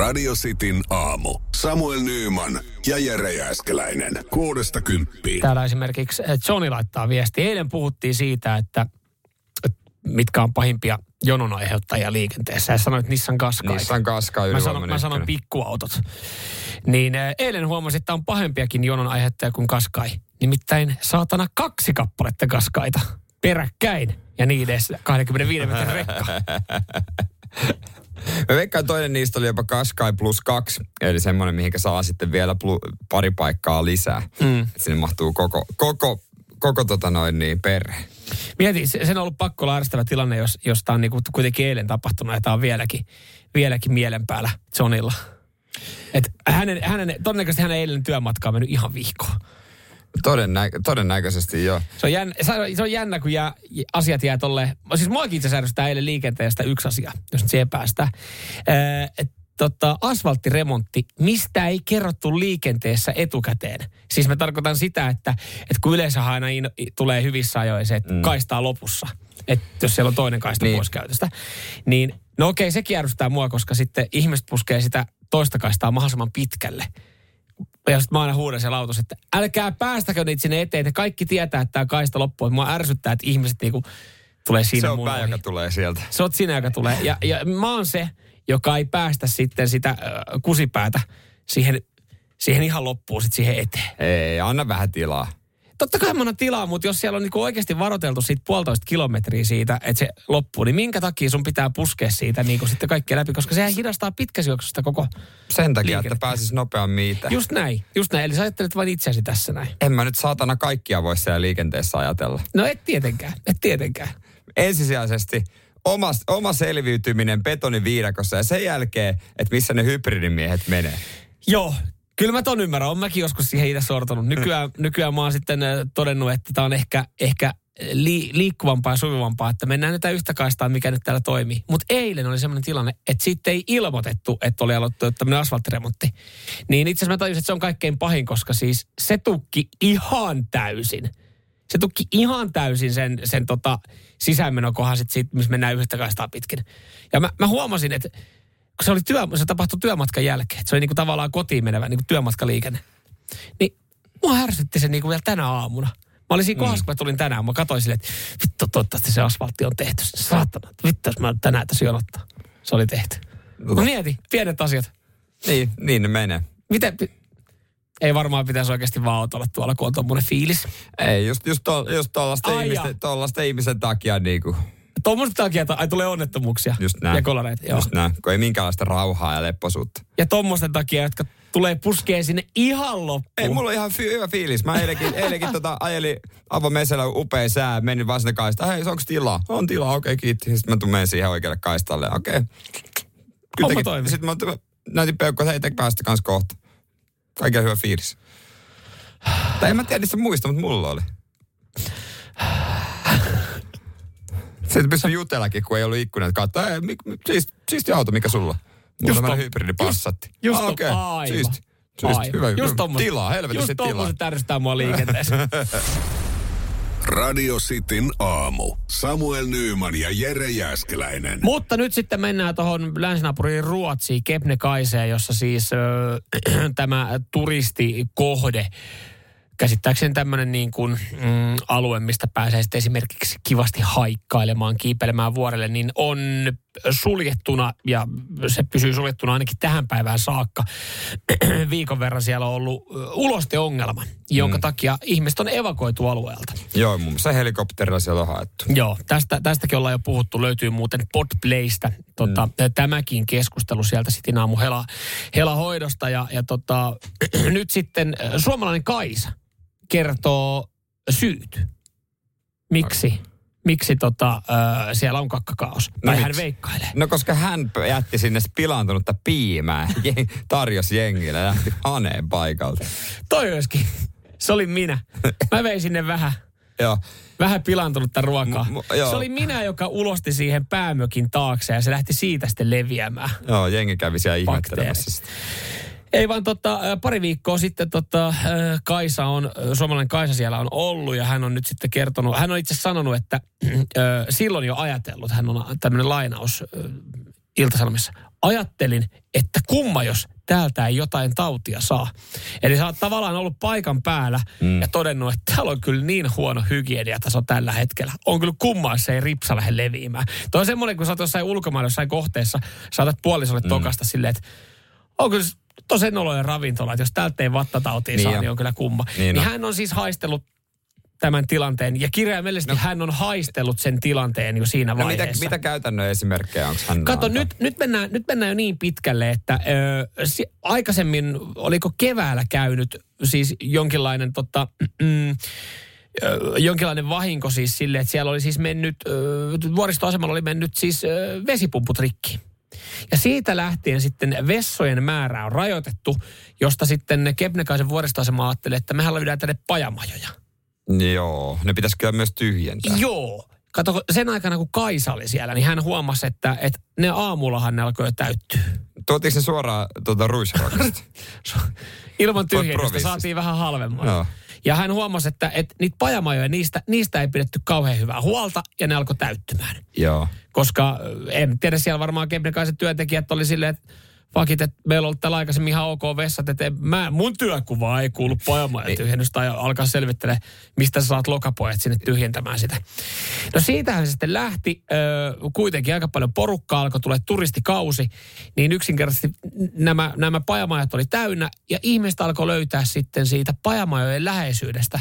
Radio Cityn aamu. Samuel Nyyman ja Jere Jääskeläinen. Kuudesta kymppiin. Täällä esimerkiksi eh, Johnny laittaa viesti. Eilen puhuttiin siitä, että että mitkä on pahimpia jonon aiheuttajia liikenteessä. Ja sanoit Nissan Qashqai. Nissan Qashqai Mä sanon, mä sanon pikkuautot. Niin eh, eilen huomasin, että on pahempiakin jonon aiheuttajia kuin Qashqai. Nimittäin saatana kaksi kappaletta Qashqaita peräkkäin. Ja niin edes 25 metrin rekka. Mä veikkaan toinen niistä oli jopa Qashqai plus kaksi, eli semmoinen, mihinkä saa sitten vielä plu- pari paikkaa lisää. Mm. Sinne mahtuu koko, koko, koko tota noin niin perhe. Mieti, se- sen on ollut pakko olla ärsyttävä tilanne, jos, jos tämä on niinku kuitenkin eilen tapahtunut ja tämä on vieläkin, vieläkin mielen päällä Johnilla. Et hänen, hänen, todennäköisesti hänen eilen työmatka on mennyt ihan vihkoon. Todennä, todennäköisesti joo. Se on, jännä, se on- jännä, kun jää, asiat jää tolle... Siis muakin itse asiassa eilen liikenteestä yksi asia, jos nyt siihen päästään. Öö, tota, asfalttiremontti, mistä ei kerrottu liikenteessä etukäteen. Siis mä tarkoitan sitä, että, että kun yleensä aina in, tulee hyvissä ajoin se, että mm. kaistaa lopussa. Että jos siellä on toinen kaista niin. Pois käytöstä. Niin no okei, se ärsyttää mua, koska sitten ihmiset puskee sitä toista kaistaa mahdollisimman pitkälle. Ja sitten mä aina huudan siellä autossa, että älkää päästäkö niitä sinne eteen. Te kaikki tietää, että tämä kaista loppuu. Mua ärsyttää, että ihmiset niinku tulee siinä Se on pää, joka tulee sieltä. Se on sinä, joka tulee. Ja, ja mä oon se, joka ei päästä sitten sitä äh, kusipäätä siihen, siihen ihan loppuun, sitten siihen eteen. Ei, anna vähän tilaa. Totta kai mä annan tilaa, mutta jos siellä on niinku oikeasti varoteltu siitä puolitoista kilometriä siitä, että se loppuu, niin minkä takia sun pitää puskea siitä niinku sitten kaikkea läpi, koska sehän hidastaa pitkäsyöksystä koko... Sen takia, Liikennettä. että pääsis nopeammin itse. Just näin, just näin. Eli sä ajattelet vain itseäsi tässä näin. En mä nyt saatana kaikkia voi siellä liikenteessä ajatella. No et tietenkään, et tietenkään. Ensisijaisesti oma, oma selviytyminen betoniviidakossa ja sen jälkeen, että missä ne hybridimiehet menee. Joo, kyllä mä ton ymmärrän. Olen mäkin joskus siihen itse sortunut. Nykyään, nykyään mä oon sitten äh, todennut, että tämä on ehkä, ehkä li, liikkuvampaa ja sujuvampaa, että mennään nyt yhtä kaistaa, mikä nyt täällä toimii. Mutta eilen oli semmoinen tilanne, että sitten ei ilmoitettu, että oli aloittu tämmöinen asfalttiremontti. Niin itse asiassa mä tajusin, että se on kaikkein pahin, koska siis se tukki ihan täysin. Se tukki ihan täysin sen, sen tota sisäänmenokohan sit siitä, missä mennään yhtä kaistaa pitkin. Ja mä, mä huomasin, että kun se, oli työ, se tapahtui työmatkan jälkeen, se oli niinku tavallaan kotiin menevä niinku työmatkaliikenne. Niin mua ärsytti se niinku vielä tänä aamuna. Mä olin siinä kohdassa, kun mä tulin tänään. Mä katsoin silleen, että vittu, toivottavasti se asfaltti on tehty. Saatana, vittu, jos mä tänään tässä jonottaa. Se oli tehty. No mieti, pienet asiat. Niin, niin ne menee. Miten, ei varmaan pitäisi oikeasti vaan autolla tuolla, kun on tommonen fiilis. Ei, just, just, to, just tollasten, Ai ihmisten, ihmisen takia niinku, Tuommoista takia, että ai, tulee onnettomuuksia just näin. ja kolareita. Joo. Just näin, kun ei minkäänlaista rauhaa ja lepposuutta. Ja tuommoisten takia, jotka tulee puskee sinne ihan loppuun. Ei, mulla on ihan fi- hyvä fiilis. Mä eilenkin, eilenkin tota, ajelin avomesellä upea sää, menin vaan sinne kaistaan. Hei, onko tilaa? On tilaa, okei, okay, kiitti. Sitten mä tulen siihen oikealle kaistalle. Okei. Okay. Homma. Sitten mä, näytin peukkoa, että hei, te päästä kanssa kohta. Kaikilla hyvä fiilis. Tai en mä tiedä, niistä muista, mutta mulla oli. Sitten pystyi jutellakin, kun ei ollut ikkunat kautta. Ei, mi, mi, siisti, siisti auto, mikä sulla? Mulla Just on tämmöinen hybridipassatti. Just ah, okei, aivan. siisti. Siisti, hyvä, Just hyvä. tommoset- Tilaa, helvetisti Just tilaa. tommoset ärsyttää mua liikenteessä. Radio Cityn aamu. Samuel Nyyman ja Jere Jääskeläinen. Mutta nyt sitten mennään tuohon länsinaapuriin Ruotsiin, Kebnekaiseen, jossa siis ö, tämä turistikohde, käsittääkseni tämmöinen niin kuin, mm, alue, mistä pääsee sitten esimerkiksi kivasti haikkailemaan, kiipeilemään vuorelle, niin on suljettuna ja se pysyy suljettuna ainakin tähän päivään saakka. Viikon verran siellä on ollut ulosteongelma, jonka mm. takia ihmiset on evakuoitu alueelta. Joo, muun muassa helikopterilla siellä on haettu. Joo, tästä, tästäkin ollaan jo puhuttu. Löytyy muuten Podplaystä tota, mm. tämäkin keskustelu sieltä Sitin aamu Hela, Hela hoidosta. Ja, ja tota, nyt sitten suomalainen Kaisa kertoo syyt. Miksi? Miksi tota, äh, siellä on kakkakaos? No Tai hän miksi? veikkailee. No koska hän jätti sinne pilaantunutta piimää, tarjosi jengille ja lähti haneen paikalta. Toi olisikin. Se oli minä. Mä vein sinne vähän, Joo, vähän pilantunutta ruokaa. M- m- joo. se oli minä, joka ulosti siihen päämökin taakse ja se lähti siitä sitten leviämään. joo, jengi kävi siellä ihmettelemässä. Ei vaan tota, pari viikkoa sitten tota, Kaisa on, suomalainen Kaisa siellä on ollut ja hän on nyt sitten kertonut, hän on itse sanonut, että äh, silloin jo ajatellut, hän on tämmöinen lainaus äh, Iltasanomissa, ajattelin, että kumma jos täältä ei jotain tautia saa. Eli sä oot tavallaan ollut paikan päällä mm. ja todennut, että täällä on kyllä niin huono hygieniataso tällä hetkellä. On kyllä kummaa, se ei ripsa lähde leviämään. Tuo on semmoinen, kun sä oot jossain ulkomailla jossain kohteessa, saatat puolisolle mm. tokasta silleen, että on kyllä tosi nolojen ravintola, että jos täältä ei vattatautia niin saa, jo. niin on kyllä kumma. Niin, niin hän on siis haistellut tämän tilanteen. Ja kirjaimellisesti no. hän on haistellut sen tilanteen jo siinä no vaiheessa. Mitä, mitä käytännön esimerkkejä onko hän Kato, nyt, nyt, mennään, nyt mennään jo niin pitkälle, että ö, si, aikaisemmin, oliko keväällä käynyt siis jonkinlainen tota, mm, jonkinlainen vahinko siis sille, että siellä oli siis mennyt, vuoristoasemalla oli mennyt siis vesipumput rikki. Ja siitä lähtien sitten vessojen määrää on rajoitettu, josta sitten Kebnekaisen vuoristoasema ajattelee, että mehän löydään tänne pajamajoja. Joo, ne pitäisi kyllä myös tyhjentää. Joo. Kato, sen aikana kun Kaisa oli siellä, niin hän huomasi, että, että ne aamullahan ne alkoi jo täyttyä. Tuotiinko se suoraan tuota ruisrockista? Ilman tyhjennystä saatiin vähän halvemman. Joo. Ja hän huomasi, että, että niitä pajamajoja, niistä, niistä ei pidetty kauhean hyvää huolta ja ne alkoi täyttymään. Joo. Koska en tiedä, siellä varmaan Kebnekaiset työntekijät oli silleen, että fakit, että meillä on ollut tällä aikaisemmin ihan ok vessat, että mä, mun työkuva ei kuulu pojamajan niin. tyhjennys tai alkaa selvittelee, mistä sä saat lokapojat sinne tyhjentämään sitä. No siitähän se sitten lähti, ö, kuitenkin aika paljon porukkaa alkoi tulla turistikausi, niin yksinkertaisesti nämä, nämä pajamajat oli täynnä ja ihmiset alkoi löytää sitten siitä pajamajojen läheisyydestä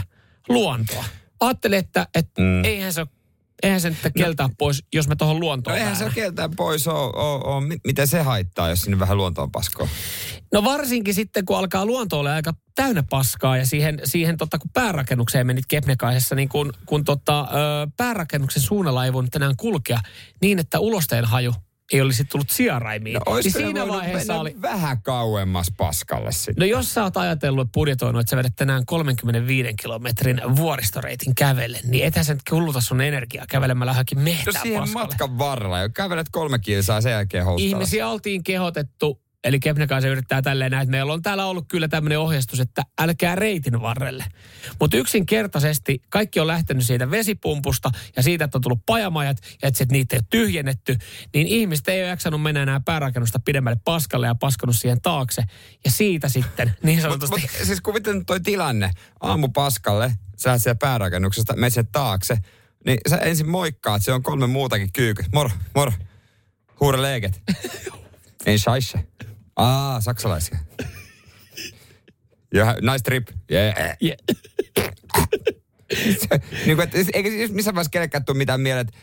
luontoa. Ajattelin, että, että mm. eihän se ole eihän se nyt keltää no, pois, jos me tuohon luontoon No eihän se keltää pois ole, ole, ole. Miten se haittaa, jos sinne vähän luontoon paskoa? No varsinkin sitten, kun alkaa luonto olla aika täynnä paskaa ja siihen, siihen tota, kun päärakennukseen menit Kepnekaisessa, niin kun, kun tota, ö, päärakennuksen suunnalla ei voinut tänään kulkea niin, että ulosteen haju ei olisi tullut sijaraimiin. No, niin siinä vaiheessa oli... vähän kauemmas paskalle sitten. No jos sä oot ajatellut budjetoinut, että sä vedät tänään 35 kilometrin vuoristoreitin kävelle, niin ethän sä nyt kuluta sun energiaa kävelemällä johonkin mehtään no siihen paskalle. matkan varrella, jo kävelet kolme kilsaa sen jälkeen Ihmisiä oltiin kehotettu Eli Kepnekaise yrittää tälleen näin, että meillä on täällä ollut kyllä tämmöinen ohjeistus, että älkää reitin varrelle. Mutta yksinkertaisesti kaikki on lähtenyt siitä vesipumpusta ja siitä, että on tullut pajamajat ja että niitä ei ole tyhjennetty, niin ihmiset ei ole jaksanut mennä enää päärakennusta pidemmälle paskalle ja paskanut siihen taakse. Ja siitä sitten niin sanotusti... Mut, mut, siis kuvittelen toi tilanne. Aamu paskalle, sä siellä päärakennuksesta, menet taakse, niin sä ensin moikkaat, se on kolme muutakin kyykyt. Moro, moro. Huure leeket. Ei scheisse. Aa, saksalaisia. Ja nice trip. Yeah. yeah. niin kuin, että, eikä siis missään vaiheessa kellekään tule mitään mieleen, että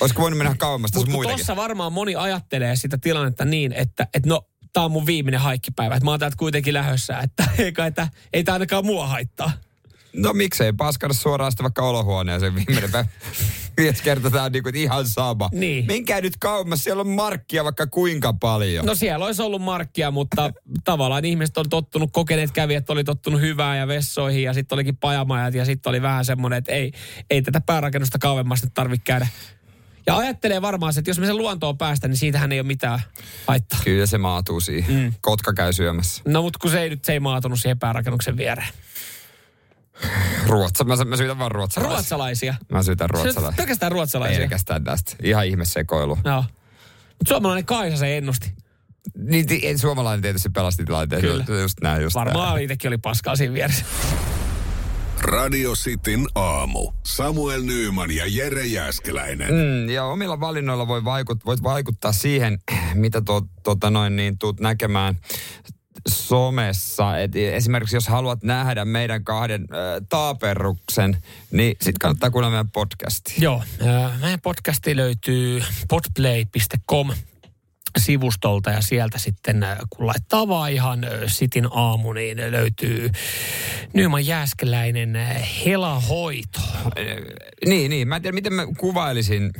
olisiko voinut mennä kauemmas tässä muitakin. tuossa varmaan moni ajattelee sitä tilannetta niin, että, että no, tämä on mun viimeinen haikkipäivä. Että mä oon täältä kuitenkin lähössä, että ei kai tämä, ei tämä ainakaan mua haittaa. No miksei, paskada suoraan sitten vaikka olohuoneeseen viimeinen päivä. Viisi kertaa tämä on niinku ihan sama. Niin. Minkää nyt kauemmas, siellä on markkia vaikka kuinka paljon. No siellä olisi ollut markkia, mutta tavallaan ihmiset on tottunut, kokeneet kävijät oli tottunut hyvää ja vessoihin ja sitten olikin pajamajat ja sitten oli vähän semmoinen, että ei, ei tätä päärakennusta kauemmas nyt tarvitse käydä. Ja ajattelee varmaan, että jos me sen luontoon päästä, niin siitähän ei ole mitään haittaa. Kyllä se maatuu siihen. Mm. Kotka käy syömässä. No mutta kun se ei nyt se ei maatunut siihen päärakennuksen viereen. Ruotsa, mä, mä syytän vaan ruotsalaisia. Ruotsalaisia? Mä syytän ruotsalaisia. Pelkästään ruotsalaisia? Pelkästään tästä. Ihan ihmesekoilu. Joo. Mutta suomalainen Kaisa se ennusti. Niin, suomalainen tietysti pelasti tilanteen. Kyllä. Just näin, just Varmaan itsekin oli paskaa siinä vieressä. Radio Cityn aamu. Samuel Nyyman ja Jere Jäskeläinen. Mm, ja omilla valinnoilla voi vaikut, voit vaikuttaa siihen, mitä to, tota noin, niin, tuut näkemään somessa. Et esimerkiksi jos haluat nähdä meidän kahden äh, taaperruksen, niin sitten kannattaa kuunnella meidän podcasti. Joo, äh, meidän podcasti löytyy podplay.com sivustolta ja sieltä sitten kun laittaa vaan ihan Sitin aamu, niin löytyy Nyman Jääskeläinen helahoito. Niin, niin. Mä en tiedä, miten mä kuvailisin.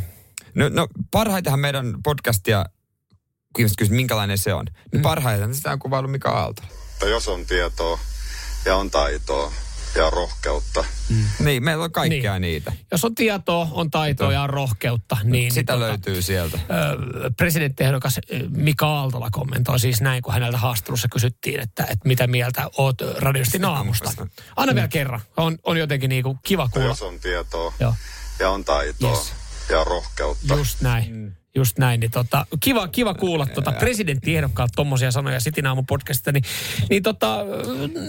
No, no parhaitahan meidän podcastia kysyt, minkälainen se on. Niin mm. parhaiten sitä on kuvailu Mika Aalto. Jos on tietoa ja on taitoa ja rohkeutta. Mm. Niin, meillä on kaikkea niin. niitä. Jos on tietoa, on taitoa ja on rohkeutta, niin... Sitä niin, löytyy tota, sieltä. Ö, presidenttiehdokas Mika Aaltola kommentoi siis näin, kun häneltä haastattelussa kysyttiin, että, että mitä mieltä oot radiosti naamusta. Anna mm. vielä kerran. On, on jotenkin niinku kiva kuulla. Jos on tietoa Joo. ja on taitoa yes. ja rohkeutta. Just näin. Mm Just näin, niin tota, kiva, kiva kuulla tota presidenttiehdokkaat tommosia sanoja Sitin aamun podcastista, niin, niin tota,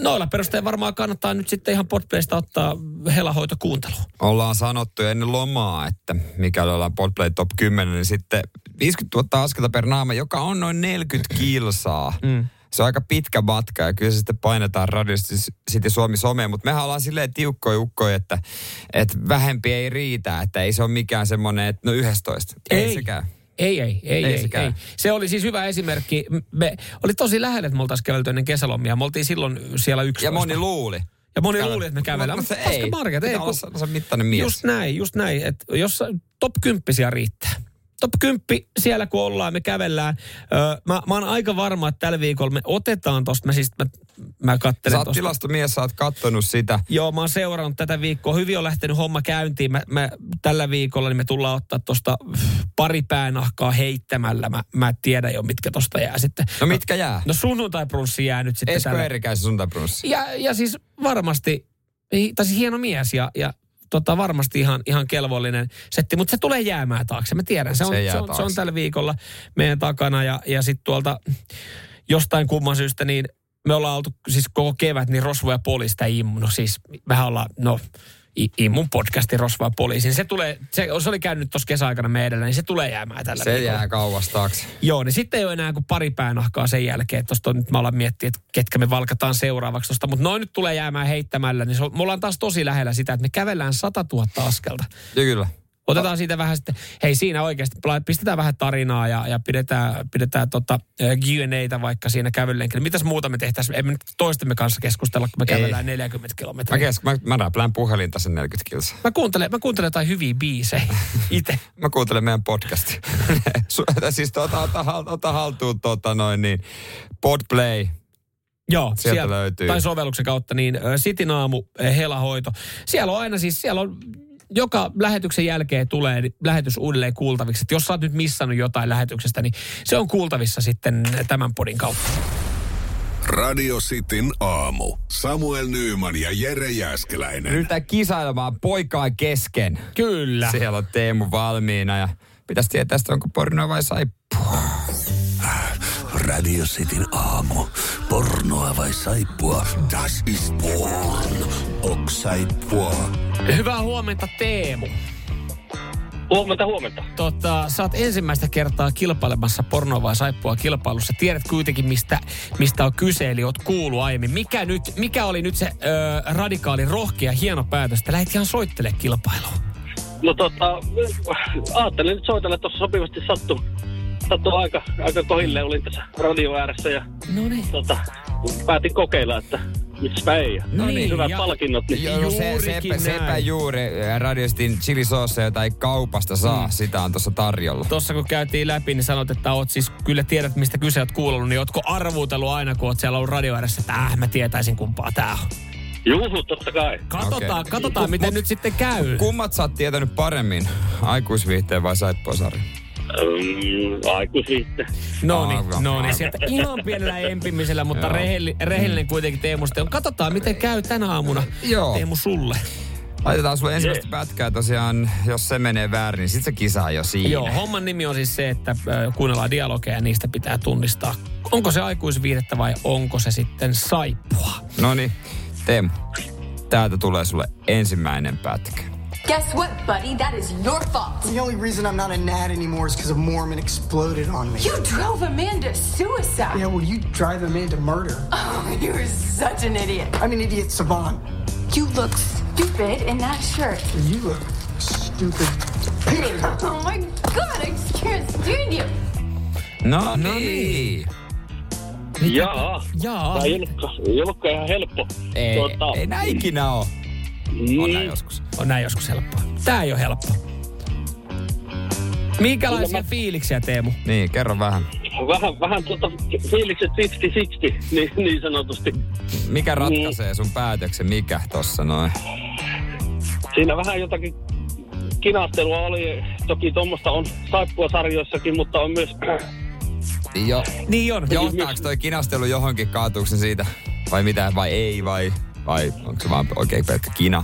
noilla perusteella varmaan kannattaa nyt sitten ihan podplaysta ottaa helahoito kuunteluun. Ollaan sanottu ennen lomaa, että mikäli ollaan Podplay Top 10, niin sitten 50 000 askelta per naama, joka on noin 40 kilsaa. Mm. Se on aika pitkä matka ja kyllä se sitten painetaan radiosti sitten Suomi someen, mutta mehän ollaan silleen tiukkoja ukkoja, että, että vähempi ei riitä, että ei se ole mikään semmoinen, että no 11. Ei, ei sekään. Ei, ei, ei, ei, sekään. ei. Se oli siis hyvä esimerkki. Me oli tosi lähellä, että me oltaisiin kävelty ennen kesälomia. Me oltiin silloin siellä 11. Ja moni luuli. Ja moni luuli, että me kävellään. Mutta Mutta ei. Market, ei. Pitää olla mittainen mies. Just näin, just näin. Että jos top 10 riittää. Top 10 siellä kun ollaan, me kävellään. Öö, mä, mä oon aika varma, että tällä viikolla me otetaan tosta. Mä siis, mä, mä Sä kattelen oot tosta. tilastomies, sä oot kattonut sitä. Joo, mä oon seurannut tätä viikkoa. Hyvin on lähtenyt homma käyntiin. Mä, mä, tällä viikolla niin me tullaan ottaa tuosta pari päänahkaa heittämällä. Mä, mä tiedän jo, mitkä tosta jää sitten. No mitkä jää? No sunnuntai-brunssi jää nyt sitten Esko tällä. Sunnuntaibrunssi. Ja, ja siis varmasti, tai siis hieno mies ja, ja tota, varmasti ihan, ihan kelvollinen setti, mutta se tulee jäämään taakse. Mä tiedän, se on, Se se, on, se on tällä viikolla meidän takana ja, ja sitten tuolta jostain kumman syystä niin me ollaan oltu siis koko kevät niin Rosvo ja Poliista immu. No siis vähän ollaan, no Immun podcasti Rosvo ja Poliisin. Se, tulee, se, se oli käynyt tuossa kesäaikana meidän niin se tulee jäämään tällä Se viikolla. jää kauas taakse. Joo, niin sitten ei ole enää kuin pari päänahkaa sen jälkeen. Tuosta nyt mä ollaan miettinyt, että ketkä me valkataan seuraavaksi tuosta. Mutta noin nyt tulee jäämään heittämällä. Niin se on, me ollaan taas tosi lähellä sitä, että me kävellään 100 000 askelta. Ja kyllä. Otetaan siitä vähän sitten, hei siinä oikeasti, pistetään vähän tarinaa ja, ja pidetään, pidetään tota, Q&Atä vaikka siinä kävelylenkillä. Mitäs muuta me tehtäisiin? Emme nyt toistemme kanssa keskustella, kun me Ei. kävellään 40 Mä, kilometriä. kes, mä, mä räplään puhelinta sen 40 kilsaa. Mä kuuntelen, mä kuuntelen jotain hyviä biisejä itse. Mä kuuntelen meidän podcastia. Siis tota, ota, hal- ota haltuun tota noin niin. Podplay. Joo, Sieltä löytyy. Tai sovelluksen kautta, niin ö, Sitin aamu, ö, helahoito. Siellä on aina siis, siellä on joka lähetyksen jälkeen tulee lähetys uudelleen kuultaviksi. Et jos sä oot nyt missannut jotain lähetyksestä, niin se on kuultavissa sitten tämän podin kautta. Radio Cityn aamu. Samuel Nyyman ja Jere Jäskeläinen. Ryhdytään kisailemaan poikaa kesken. Kyllä. Siellä on Teemu valmiina ja pitäisi tietää, tästä onko pornoa vai saippua. Radio Cityn aamu. Pornoa vai saippua? Das ist porn. Ok saippua. Hyvää huomenta Teemu. Huomenta, huomenta. Tota, sä oot ensimmäistä kertaa kilpailemassa pornoa vai saippua kilpailussa. Tiedät kuitenkin, mistä, mistä on kyse, eli oot kuullut aiemmin. Mikä, nyt, mikä oli nyt se ö, radikaali, rohkea, hieno päätös, että lähdit ihan soittele kilpailuun? No tota, ajattelin nyt soitella, että tuossa sopivasti sattuu, sattuu aika, aika kohille. Olin tässä radio ääressä ja No niin. tota, päätin kokeilla, että ei. No niin, Hyvät ja- palkinnot. Niin. Joo, se, sepä, sepä juuri äh, radiostin chilisoossa, jota ei kaupasta saa, mm. sitä on tuossa tarjolla. Tuossa kun käytiin läpi, niin sanot, että oot siis, kyllä tiedät mistä kyse oot kuullut, niin ootko arvuutellut aina, kun oot siellä ollut radio ääressä, että äh, mä tietäisin kumpaa tää on. Juhu, totta kai. Katsotaan, Okei. katsotaan miten nyt sitten käy. Kummat sä oot tietänyt paremmin, aikuisviihteen vai saippuasarja? Aikuisviitte. No niin, no niin, sieltä ihan pienellä empimisellä, mutta rehelli, rehellinen kuitenkin Teemu sitten on. Katsotaan, miten käy tänä aamuna Joo. Teemu sulle. Laitetaan sulle ensimmäistä pätkää tosiaan, jos se menee väärin, niin sit se kisa jo siinä. Joo, homman nimi on siis se, että kuunnellaan dialogeja ja niistä pitää tunnistaa, onko se aikuisviihdettä vai onko se sitten saippua. No niin, Teemu, täältä tulee sulle ensimmäinen pätkä. Guess what, buddy? That is your fault. The only reason I'm not a gnat anymore is because a Mormon exploded on me. You drove a man to suicide. Yeah, well, you drive him into murder. Oh, you're such an idiot. I'm an idiot savant. You look stupid in that shirt. You look stupid. Oh my god, I just can't stand you. No, niin. Jaa. Jaa. Tämä ei ollutkaan, ei ollutkaan ihan helppo. Ei, Tota, ei näin ikinä oo. On näin mm, joskus. On näin joskus helppoa. Tää ei ole helppo. Minkälaisia fiiliksiä, Teemu? Niin, kerro vähän. Vähän, vähän tuota fiilikset 50-60, niin, niin sanotusti. Mikä ratkaisee sun päätöksen, mikä tossa noin? Siinä vähän jotakin kinastelua oli. Toki tuommoista on saippua sarjoissakin, mutta on myös Jo, Niin on. johtaako toi kinastelu johonkin kaatuksen siitä? Vai mitä, vai ei, vai, vai onko se vaan oikein pelkkä kina?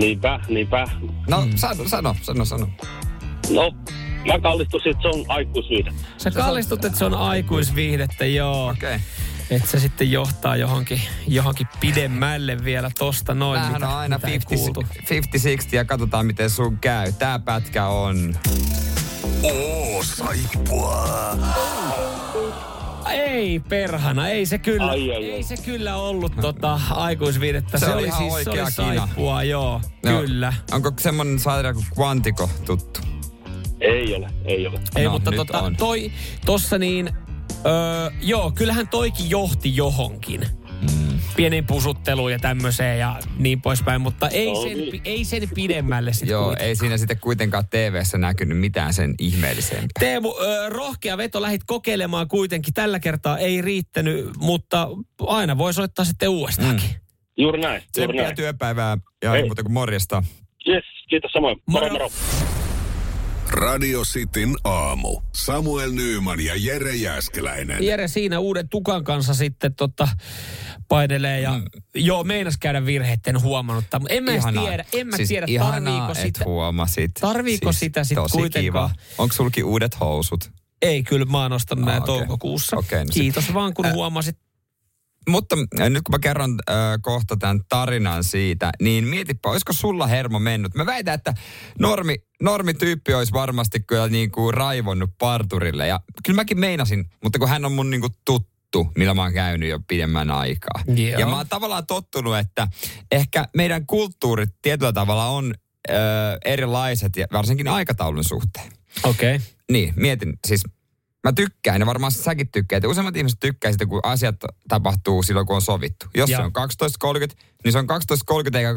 Niinpä, niinpä. No, sano, sano, sano, sano. No, Mä kallistusin, että se on aikuisviihdettä. Sä kallistut, että se on aikuisviihdettä, joo. Okei. Okay. Että se sitten johtaa johonkin, johonkin pidemmälle vielä tosta noin, Tämähän mitä, on aina mitä ei kuultu. 50-60 ja katsotaan miten sun käy. Tää pätkä on... Oo, saippua. Ei perhana, ei se kyllä, Ai, ai, ai. ei se kyllä ollut tota aikuisviidettä. Se, Se oli oli ihan siis se oikea oli kina. saippua, joo, No, kyllä. Onko semmonen sairaala kuin Quantico tuttu? Ei ole, ei ole. Ei, No, mutta nyt tota, on. toi, tossa niin, öö, joo, kyllähän toikin johti johonkin. Mm. Pienen pusutteluun ja tämmöiseen ja niin poispäin, mutta ei, No sen, niin. ei sen pidemmälle sitten Joo, ei siinä sitten kuitenkaan TV-ssä näkynyt mitään sen ihmeellisempää. Teemu, ö, rohkea veto lähit kokeilemaan kuitenkin. Tällä kertaa ei riittänyt, mutta aina voi soittaa sitten uudestaankin. Mm. Juuri näin, juuri Tsemppiä näin. työpäivää ja ei muuta kuin morjesta. Yes, kiitos samoin. Moro, Moro. moro. Radio Cityn aamu. Samuel Nyyman ja Jere Jäskeläinen. Jere siinä uuden tukan kanssa sitten tota, painelee ja mm. joo, meinas käydä virheitten huomannut. Mutta en mä Ihanaa. tiedä, en mä siis tiedä ihanaa, tarviiko et sitä. huomasit. Tarviiko sitä sit tosi kuitenkaan? Kiva. Onko sulki uudet housut? Ei, kyllä mä oon ostanut Ah, näin okei. toukokuussa. Okei, no sit- Kiitos vaan, kun huomasit. Mutta äh, nyt kun mä kerron äh, kohta tämän tarinan siitä, niin mietipä, olisiko sulla hermo mennyt? Mä väitän, että normi, normityyppi olisi varmasti kyllä niin kuin raivonnut parturille. Ja kyllä mäkin meinasin, mutta kun hän on mun niin kuin tuttu, millä mä oon käynyt jo pidemmän aikaa. Joo. Ja mä oon tavallaan tottunut, että ehkä meidän kulttuurit tietyllä tavalla on äh, erilaiset, ja varsinkin aikataulun suhteen. Okei. Okay. Niin, mietin. Siis mä tykkään, ja varmaan säkin tykkää, että useimmat ihmiset tykkää sitä, kun asiat tapahtuu silloin, kun on sovittu. Jos Joo. se on 12.30, niin se on 12.30 eikä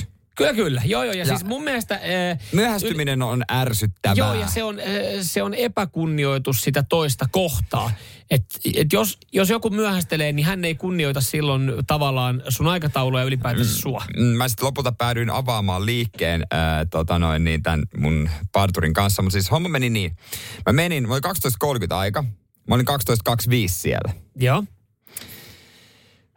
12.31. Kyllä, kyllä. Joo, joo. Ja, Ja- siis mun mielestä... Äh, Myöhästyminen on ärsyttävää. Joo, ja se on, äh, se on epäkunnioitus sitä toista kohtaa. Et, et jos, jos joku myöhästelee, niin hän ei kunnioita silloin tavallaan sun aikataulua ja ylipäätänsä sua. Mm, Mä sitten lopulta päädyin avaamaan liikkeen ää, tota noin, niin tämän mun parturin kanssa. Mutta siis homma meni niin. Mä menin, mä olin 12.30 aika. Mä olin 12.25 siellä. Joo.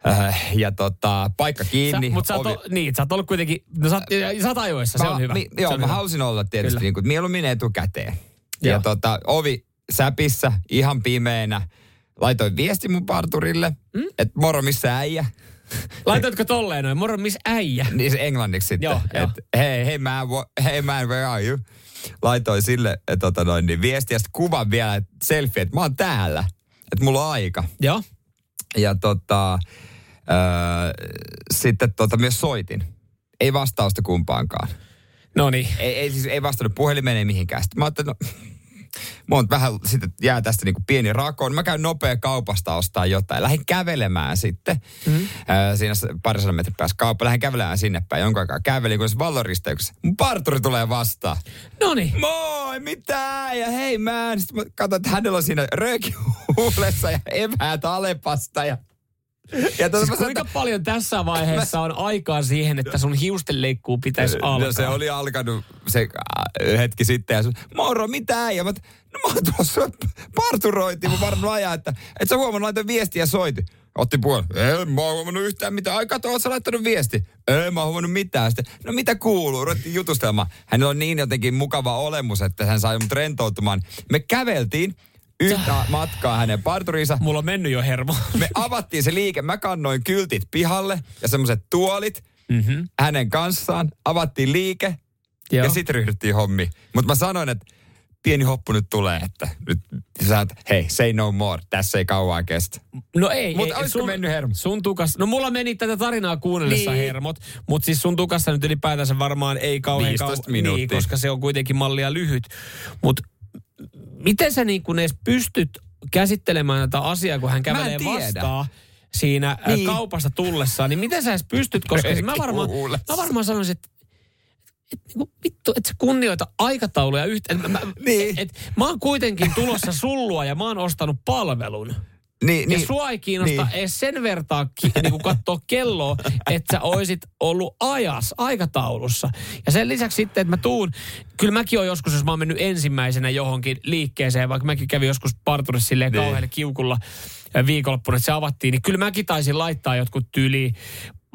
Äh, ja tota, paikka kiinni. Mutta sä, oot ovi- ol- niin, sä oot ollut kuitenkin, no sä, oot, sä oot ajoissa, se Mä- on hyvä. Mi, se joo, on mä hyvä. halusin olla tietysti Kyllä. niin kuin, mieluummin etukäteen. Ja Joo. tota, ovi säpissä, ihan pimeänä. Laitoin viesti mun parturille, mm? että moro missä äijä. Laitoitko tolleen noin, moro, missä äijä? Niin se englanniksi sitten. Joo, joo. että hei, hei man, wha- hey man, where are you? Laitoin sille et, tota noin, niin viesti ja sitten kuvan vielä, et selfie, että mä oon täällä. Että mulla on aika. Joo. Ja tota, öö, sitten tota, myös soitin. Ei vastausta kumpaankaan. No niin. Ei, ei, siis ei vastannut puhelimeen, ei mihinkään. Sitten mä ajattelin, no, on vähän, sitten jää tästä niinku pieni rakoon. Mä käyn nopea kaupasta ostaa jotain. Lähdin kävelemään sitten. Mm-hmm. Äh, siinä parisadan metrin päässä kauppa. Lähdin kävelemään sinne päin. Jonkun aikaa kävelin, kun se valloristeyksessä. Mun parturi tulee vastaan. No niin. Moi, mitä? Ja hei man. Sitten mä katsoin, että hänellä on siinä röökihuulessa ja eväät Alepasta. Ja, ja tota, Siis mä kuinka paljon tässä vaiheessa on aikaa siihen, että sun hiustenleikkuu pitäisi alkaa? No se oli alkanut se äh, hetki sitten ja se, moro, mitä äijä? Mä, no mä oon tuossa parturoitiin, mä varmaan ajaa, että et sä huomannut, laitoin viestiä ja soiti. Otti puolen. En mä oon huomannut yhtään mitään. Ai kato, oot sä laittanut viesti? En mä oon huomannut mitään. Sitten, no mitä kuuluu? Ruvettiin jutustelemaan. Hänellä on niin jotenkin mukava olemus, että hän sai mut rentoutumaan. Me käveltiin yhtä matkaa hänen parturiinsa. Mulla on mennyt jo hermo. Me avattiin se liike. Mä kannoin kyltit pihalle ja semmoiset tuolit Mm-hmm. hänen kanssaan. Avattiin liike Joo. ja sitten ryhdyttiin hommiin. Mutta mä sanoin, että pieni hoppu nyt tulee, että nyt sä oot, hei, say no more, tässä ei kauan kestä. No ei. Mut ei, olisiko mennyt hermo? Sun tukas, no mulla meni tätä tarinaa kuunnellessa Niin. hermot, mutta siis sun tukassa nyt ylipäätänsä varmaan ei kauhean 15 Niin, koska se on kuitenkin mallia lyhyt. Mutta miten sä niin kun edes pystyt käsittelemään tätä asiaa, kun hän kävelee vastaan siinä niin. Niin. kaupasta tullessaan, niin miten sä edes pystyt, koska siis mä varmaan, mä varmaan sanoisin, että et, niinku, vittu, että sä kunnioita aikatauluja yhtä. Et, mä, Niin. et, mä oon kuitenkin tulossa sullua ja mä oon ostanut palvelun. Niin, Ja niin, sua ei kiinnosta niin. edes sen vertaa ki, niin katsoa kelloa, että sä oisit ollut ajas, aikataulussa. Ja sen lisäksi sitten, että mä tuun, kyllä mäkin oon joskus, jos mä oon mennyt ensimmäisenä johonkin liikkeeseen, vaikka mäkin kävin joskus parturissa silleen Niin. kauhealle kiukulla viikonloppuna, että se avattiin, niin kyllä mäkin taisin laittaa jotkut tyyliin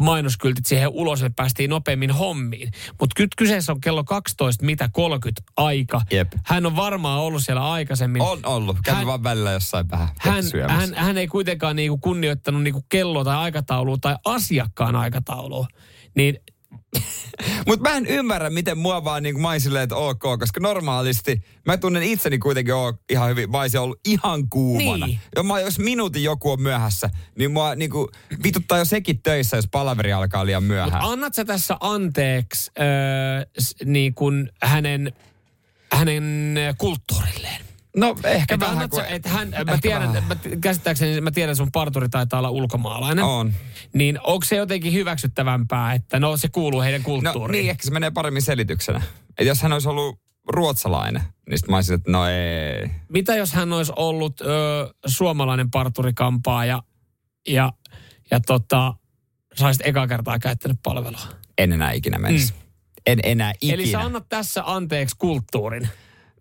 mainoskyltit siihen ulos, että päästiin nopeammin hommiin. Mutta nyt kyseessä on kello 12, mitä 30 aika. Jep. Hän on varmaan ollut siellä aikaisemmin. On ollut. Kävin Hän- vaan välillä jossain vähän hän, hän, hän ei kuitenkaan niinku kunnioittanut niinku kelloa tai aikataulua tai asiakkaan aikataulua. Niin Mutta mä en ymmärrä, miten mua vaan niin mä oon silleen, että ok, koska normaalisti mä tunnen itseni kuitenkin oo ihan hyvin, mä olisin ollut ihan kuumana. Niin. Ja mä, jos minuutin joku on myöhässä, niin mua niin kuin, vituttaa jo sekin töissä, jos palaveri alkaa liian myöhään. annat sä tässä anteeksi öö, s- niin kuin hänen, hänen kulttuurilleen? No ehkä Että vähän. kun- että hän, mä ehkä tiedän, vähän. mä, käsittääkseni mä tiedän, sun parturi taitaa olla ulkomaalainen. On. Niin onko se jotenkin hyväksyttävämpää, että no se kuuluu heidän No kulttuuriin? niin, ehkä se menee paremmin selityksenä. Et jos hän olisi ollut ruotsalainen, niin sit mä olisin, että no ei. Mitä jos hän olisi ollut ö, suomalainen parturikampaa ja, ja, ja tota, sä olisit ekaa kertaa käyttänyt palvelua? En enää ikinä menisi. En enää ikinä. Eli sä annat tässä anteeksi kulttuurin.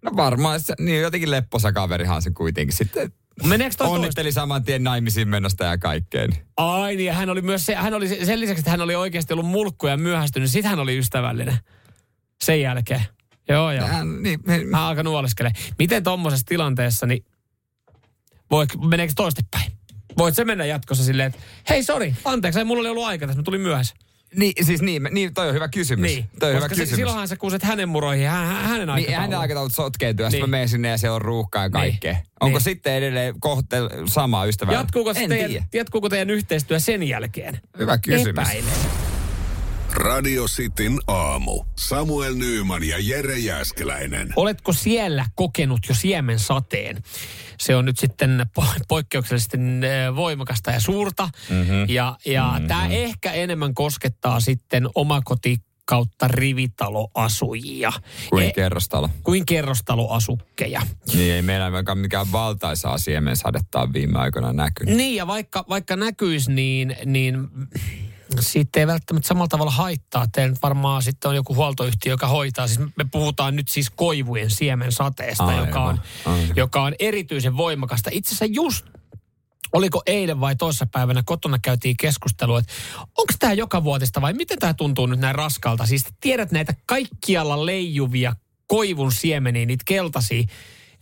No varmaan, se, niin jotenkin lepposa kaverihan se kuitenkin sitten. Meneekö toi toista? Onnitteli saman tien naimisiin menosta ja kaikkeen. Ai niin, hän oli myös se, hän oli se- sen lisäksi, että hän oli oikeasti ollut mulkku ja myöhästynyt, sit hän oli ystävällinen. Sen jälkeen. Joo, joo. Hän, niin, me, Hän alkoi nuoleskele. Miten tuommoisessa tilanteessa, niin voi, meneekö toistepäin? Voit se mennä jatkossa silleen, että hei sori, anteeksi, ei mulla oli ollut aika tässä, mä tulin myöhässä. Niin, siis niin, niin, toi on hyvä kysymys. Niin, toi on hyvä koska se, kysymys. silloinhan sä kuuset hänen muroihin, hän, hän- hänen Niin, aikatauluun. hänen aikataulut sotkeentuu, ja niin. Niin. mä menen sinne ja siellä on ruuhkaa ja kaikkea. Niin. Onko Niin. sitten edelleen kohte sama ystävä? Jatkuuko, se en teidän, tiedä. jatkuuko teidän yhteistyö sen jälkeen? Hyvä kysymys. Epäilen. Radio Cityn aamu. Samuel Nyyman ja Jere Jäskeläinen. Oletko siellä kokenut jo siemen sateen? Se on nyt sitten po- poikkeuksellisesti äh, voimakasta ja suurta. Mm-hmm. Ja, ja mm-hmm. tämä ehkä enemmän koskettaa sitten omakoti kautta rivitaloasujia. Kuin E- kerrostalo. kuin kerrostaloasukkeja. Niin ei meillä ainakaan mikään valtaisaa siemensadetta on viime aikoina näkynyt. Niin ja vaikka, vaikka näkyisi, niin, niin siitä ei välttämättä samalla tavalla haittaa. Teillä varmaan sitten on joku huoltoyhtiö, joka hoitaa. Siis me puhutaan nyt siis koivujen siemen sateesta, Aivan, joka on, aivan. joka on erityisen voimakasta. Itse asiassa just Oliko eilen vai toissapäivänä kotona käytiin keskustelua, että onko tämä joka vuotista vai miten tämä tuntuu nyt näin raskalta? Siis tiedät näitä kaikkialla leijuvia koivun siemeniä, niitä keltaisia,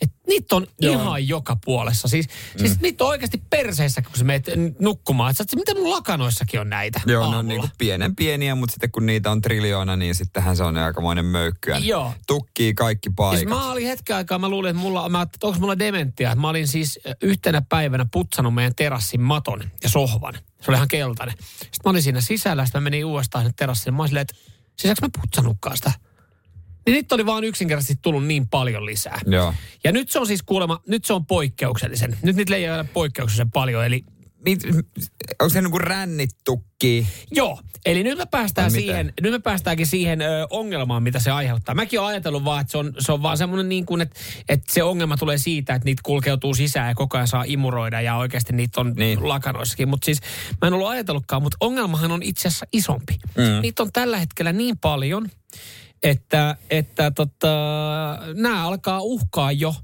että niitä on Joo. ihan joka puolessa. Siis, mm. siis niitä on oikeasti perseessä, kun sä menet nukkumaan. Että sä mitä mun lakanoissakin on näitä Joo, ne aamulla? on niinku pienen pieniä, mutta sitten kun niitä on triljoona, niin sittenhän se on aikamoinen möykkyä. Joo. Tukkii kaikki Siis paikat. mä olin hetken aikaa, mä luulin, että mulla, mä, että onko mulla dementia. Mä olin siis yhtenä päivänä putsannut meidän terassin maton ja sohvan. Se oli ihan keltainen. Sitten mä olin siinä sisällä, sitten mä menin uudestaan sinne terassille. Mä olin silleen, että siis eikö mä putsannutkaan sitä? Niin niitä oli vaan yksinkertaisesti tullut niin paljon lisää. Joo. Ja nyt se on siis kuulemma, nyt se on poikkeuksellisen. Nyt niitä leijaa poikkeuksellisen paljon, eli Mit, onko se niinku rännittukki? Joo, eli nyt me päästään siihen, nyt me päästäänkin siihen ö, ongelmaan, mitä se aiheuttaa. Mäkin olen ajatellut vaan, että se on, se on vaan semmoinen niin kuin, että, että se ongelma tulee siitä, että niitä kulkeutuu sisään ja koko ajan saa imuroida ja oikeasti niitä on Niin. niin. lakanoissakin. Mutta siis mä en ollut ajatellutkaan, mutta ongelmahan on itse asiassa isompi. Mm. Niitä on tällä hetkellä niin paljon, että, että tota, nämä alkaa uhkaa jo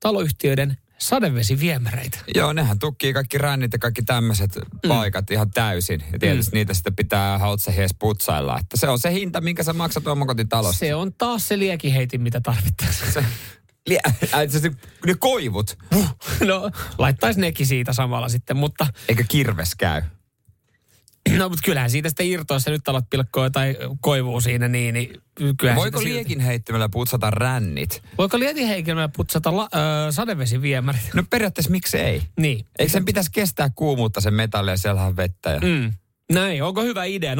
taloyhtiöiden sadevesiviemäreitä. Joo, nehän tukkii kaikki rännit ja kaikki tämmöiset mm. paikat ihan täysin. Ja tietysti mm. niitä sitten pitää hautsehies putsailla. Että se on se hinta, minkä sä maksat omakotitalosta. Se on taas se liekiheitin, mitä tarvittaisiin. Se, li, äh, ne koivut. No, laittaisi nekin siitä samalla sitten, mutta Eikä kirves käy. no, mutta kyllähän siitä sitten irtoisi, nyt alat pilkkoa tai koivuu siinä niin, niin kyllähän Voiko silti- liekin heittämällä putsata rännit? Voiko lietinheikilmällä putsata la, ö, sadevesiviemärit? No periaatteessa miksi ei? Niin. Eikö sen pitäisi kestää kuumuutta sen metalli ja siellä on vettä? Ja... Mm. Näin, onko hyvä idea? 0447255854.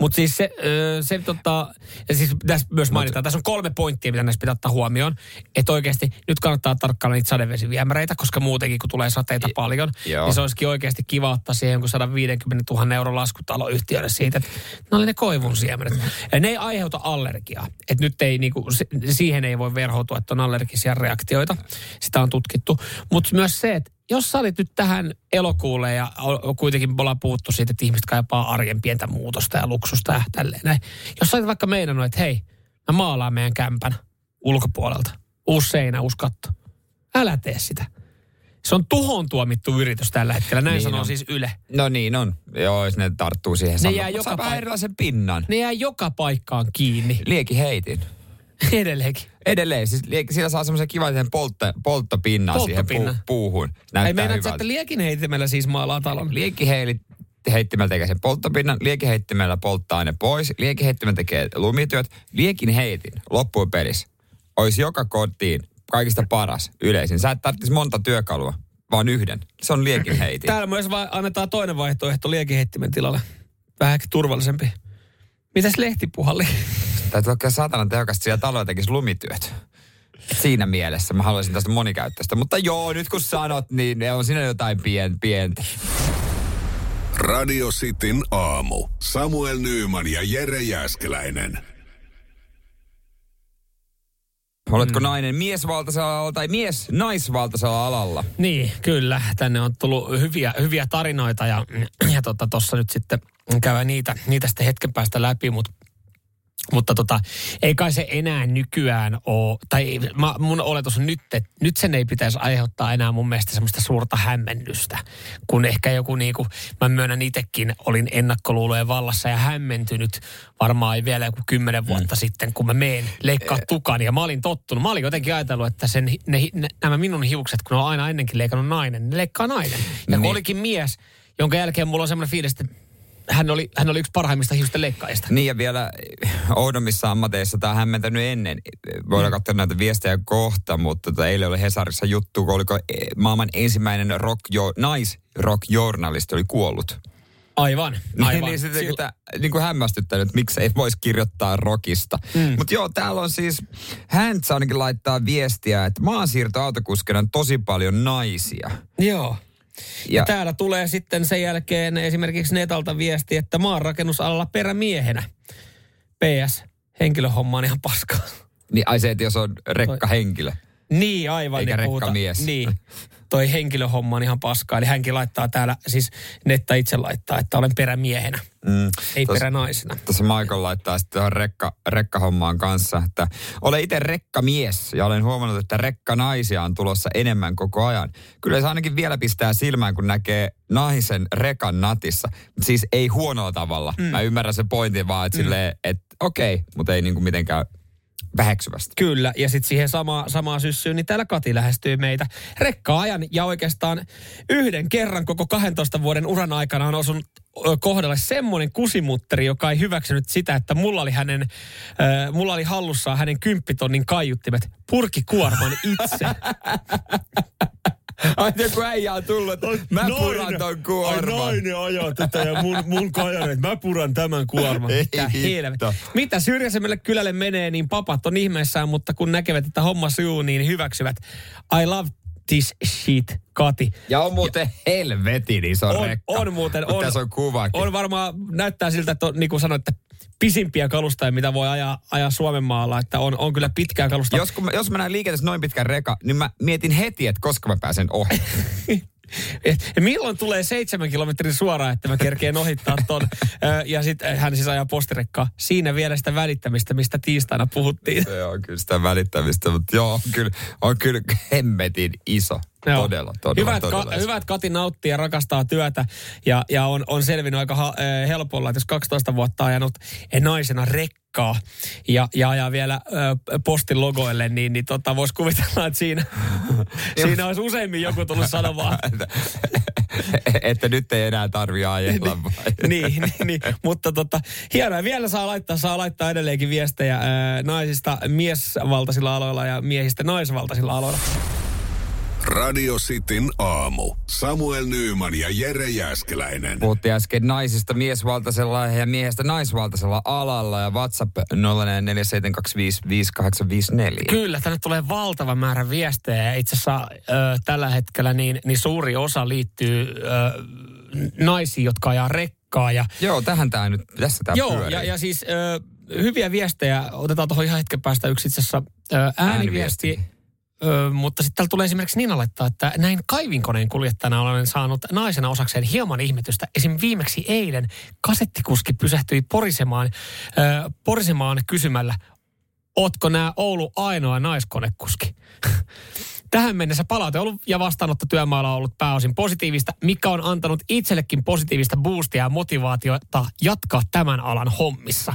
Mutta siis se, ö, se tota, ja siis tässä myös mainitaan, tässä on kolme pointtia, mitä näissä pitää ottaa huomioon. Että oikeasti nyt kannattaa tarkkailla niitä sadevesiviemäreitä, koska muutenkin kun tulee sateita paljon, joo. niin se olisikin oikeasti kiva ottaa siihen jonkun 150 000 euro lasku taloyhtiölle siitä, että ne oli ne koivun siemenet. Ja ne ei aiheuta allergiaa. Että nyt ei niinku, siihen ei voi verhoutua, että on allergisia reaktioita. Sitä on tutkittu. Mutta myös se, että jos sä olit nyt tähän elokuulle ja kuitenkin me ollaan puhuttu siitä, että ihmiset kaipaa arjen pientä muutosta ja luksusta ja tälleen näin. Jos sä olit vaikka meinannut, että hei, mä maalaan meidän kämpän ulkopuolelta. Uusi seinä, uusi katto. Älä tee sitä. Se on tuhoon tuomittu yritys tällä hetkellä, näin Niin sanoo on. siis Yle. No niin on. Joo, jos ne tarttuu siihen sanomaan. jää joka paik- erilaisen pinnan. Ne jää joka paikkaan kiinni. Liekin heitin. Edelleenkin. Edelleen, siis sillä saa semmoisen kivan sen poltto, polttopinnan siihen Polttopinnan. puu, puuhun. Ei Näyttää meinaat, hyvältä. että liekin heitimellä siis maalaa talon. Liekkiheilit heittimellä tekee sen polttopinnan, liekiheittimellä polttaa ne pois, liekiheittimellä tekee lumityöt, liekin heitin loppuun pelissä olisi joka kotiin kaikista paras, yleisin. Sä et tarvitsisi monta työkalua, vaan yhden. Se on liekin heitin. Täällä myös vai annetaan toinen vaihtoehto liekiheittimen tilalle. Vähän turvallisempi. Mitäs lehtipuhalli? Täytyy olla kyllä satanan tehokasta siellä talolla tekisi lumityöt. Et Siinä mielessä mä haluaisin tästä monikäyttöistä. Mutta joo, nyt kun sanot, niin ne on siinä jotain pien, pientä. Radio Cityn aamu. Samuel Nyyman ja Jere Jäskeläinen. Oletko nainen miesvaltaisella alalla tai mies naisvaltaisella alalla? Niin, kyllä. Tänne on tullut hyviä, hyviä tarinoita ja, ja tuossa tota, nyt sitten käydään niitä, niitä sitten hetken päästä läpi, mutta mutta tota, ei kai se enää nykyään ole, tai mä, mun oletus on nyt, että nyt sen ei pitäisi aiheuttaa enää mun mielestä semmoista suurta hämmennystä. Kun ehkä joku niinku, mä myönnän itsekin, olin ennakkoluulojen vallassa ja hämmentynyt varmaan vielä joku kymmenen vuotta mm. sitten, kun mä meen leikkaa tukan ja mä olin tottunut. Mä olin jotenkin ajatellut, että sen, ne, ne, nämä minun hiukset, kun ne on aina ennenkin leikannut nainen, ne leikkaa nainen. Ja kun Niin. olikin mies, jonka jälkeen mulla on semmoinen fiilis, että hän oli, hän oli yksi parhaimmista hiusten leikkaajista. Niin ja vielä oudommissa ammateissa tämä on hämmentänyt ennen. Voidaan katsoa näitä viestejä kohta, mutta tota, eilen oli Hesarissa juttu, kun oliko eh, maailman ensimmäinen rock jo, nais-rock-journalisti oli kuollut. Aivan, Niin, aivan. niin, sitten Sil- Sil- niin kuin hämmästyttänyt, että miksi ei voisi kirjoittaa rockista. Mm. Mutta joo, täällä on siis, hän ainakin laittaa viestiä, että maansiirtoautokuskina on tosi paljon naisia. Joo. Ja, Ja, täällä tulee sitten sen jälkeen esimerkiksi Netalta viesti, että maanrakennusalalla perämiehenä. PS, henkilöhomma on ihan paskaa. niin ai se, että jos on rekkahenkilö. Niin, aivan. Eikä niin rekkamies. Niin. Toi henkilöhomma on ihan paskaa. Eli hänkin laittaa täällä, siis Netta itse laittaa, että olen perämiehenä, Mm. ei Tos- peränaisena. Tuossa Michael laittaa sitten tuohon rekka, rekkahommaan kanssa, että olen itse rekkamies ja olen huomannut, että rekkanaisia on tulossa enemmän koko ajan. Kyllä se ainakin vielä pistää silmään, kun näkee naisen rekan natissa. Siis ei huonolla tavalla. Mm. Mä ymmärrän sen pointin vaan, että mm. silleen, että okei, mutta ei niinku mitenkään väheksyvästi. Kyllä, ja sitten siihen sama, samaan syssyyn, niin täällä Kati lähestyy meitä rekka-ajan. Ja oikeastaan yhden kerran koko 12 vuoden uran aikana on osunut kohdalle semmoinen kusimutteri, joka ei hyväksynyt sitä, että mulla oli, hänen, äh, mulla oli hallussaan hänen kymppitonnin kaiuttimet purkikuorman itse. Ai joku äijä on tullut, että mä puran ton kuorman. ajaa tätä ja mun, mun kajareet, mä puran tämän kuorman. Ei Mitä hitto. helvettiä. Mitä syrjäisemmälle kylälle menee, niin papat on ihmeessään, mutta kun näkevät, että homma sujuu, niin hyväksyvät. I love this shit, Kati. Ja on muuten helvetin iso On, rekka. on muuten. On, Tässä on kuvakin. On varmaan, näyttää siltä, että on, niin kuin sanoit, että pisimpiä kalustoja, mitä voi ajaa, ajaa Suomen maalla. Että on, on kyllä pitkää kalusta. Jos, kun mä, jos mä näen liikenteessä noin pitkän reka, niin mä mietin heti, että koska mä pääsen ohi. Et milloin tulee seitsemän kilometrin suoraan, että mä kerkeen ohittaa ton. Ja sitten hän siis ajaa postirekkaa. Siinä vielä sitä välittämistä, mistä tiistaina puhuttiin. Se on kyllä sitä välittämistä, mutta joo, on kyllä, on kyllä hemmetin iso. Joo. Todella, todella, hyvä, että todella Ka- iso. hyvä, että Kati nauttii ja rakastaa työtä ja, ja on, on selvinnyt aika ha- äh, helpolla, että jos 12 vuotta ajanut naisena rekkaa ja, ja ajaa vielä äh, postin logoille, niin, niin tota, voisi kuvitella, että siinä, siinä olisi useimmin joku tullut sanomaan. että nyt ei enää tarvi ajella vai? niin, niin, niin, mutta tota, hienoa. Vielä saa laittaa, saa laittaa edelleenkin viestejä ää, naisista miesvaltaisilla aloilla ja miehistä naisvaltaisilla aloilla. Radio Cityn aamu. Samuel Nyyman ja Jere Jäskeläinen. Puhuttiin äsken naisista miesvaltaisella ja miehestä naisvaltaisella alalla ja WhatsApp 0447255854. Kyllä, tänne tulee valtava määrä viestejä ja itse asiassa ö, tällä hetkellä niin, niin suuri osa liittyy ö, naisiin, jotka ajaa rekkaa. Ja, Joo, tähän tää nyt, tässä tää joo, pyörii. ja, ja siis ö, hyviä viestejä, otetaan tuohon ihan hetken päästä yksi itse asiassa ö, ääniviesti. Ääniviesti. Ö, mutta sitten täällä tulee esimerkiksi Nina laittaa, että näin kaivinkoneen kuljettajana olen saanut naisena osakseen hieman ihmetystä. Esim. viimeksi eilen kasettikuski pysähtyi porisemaan, ö, porisemaan kysymällä, ootko nämä Oulu ainoa naiskonekuski? Tähän mennessä palaute ollut ja vastaanotto työmaalla on ollut pääosin positiivista, mikä on antanut itsellekin positiivista boostia ja motivaatiota jatkaa tämän alan hommissa.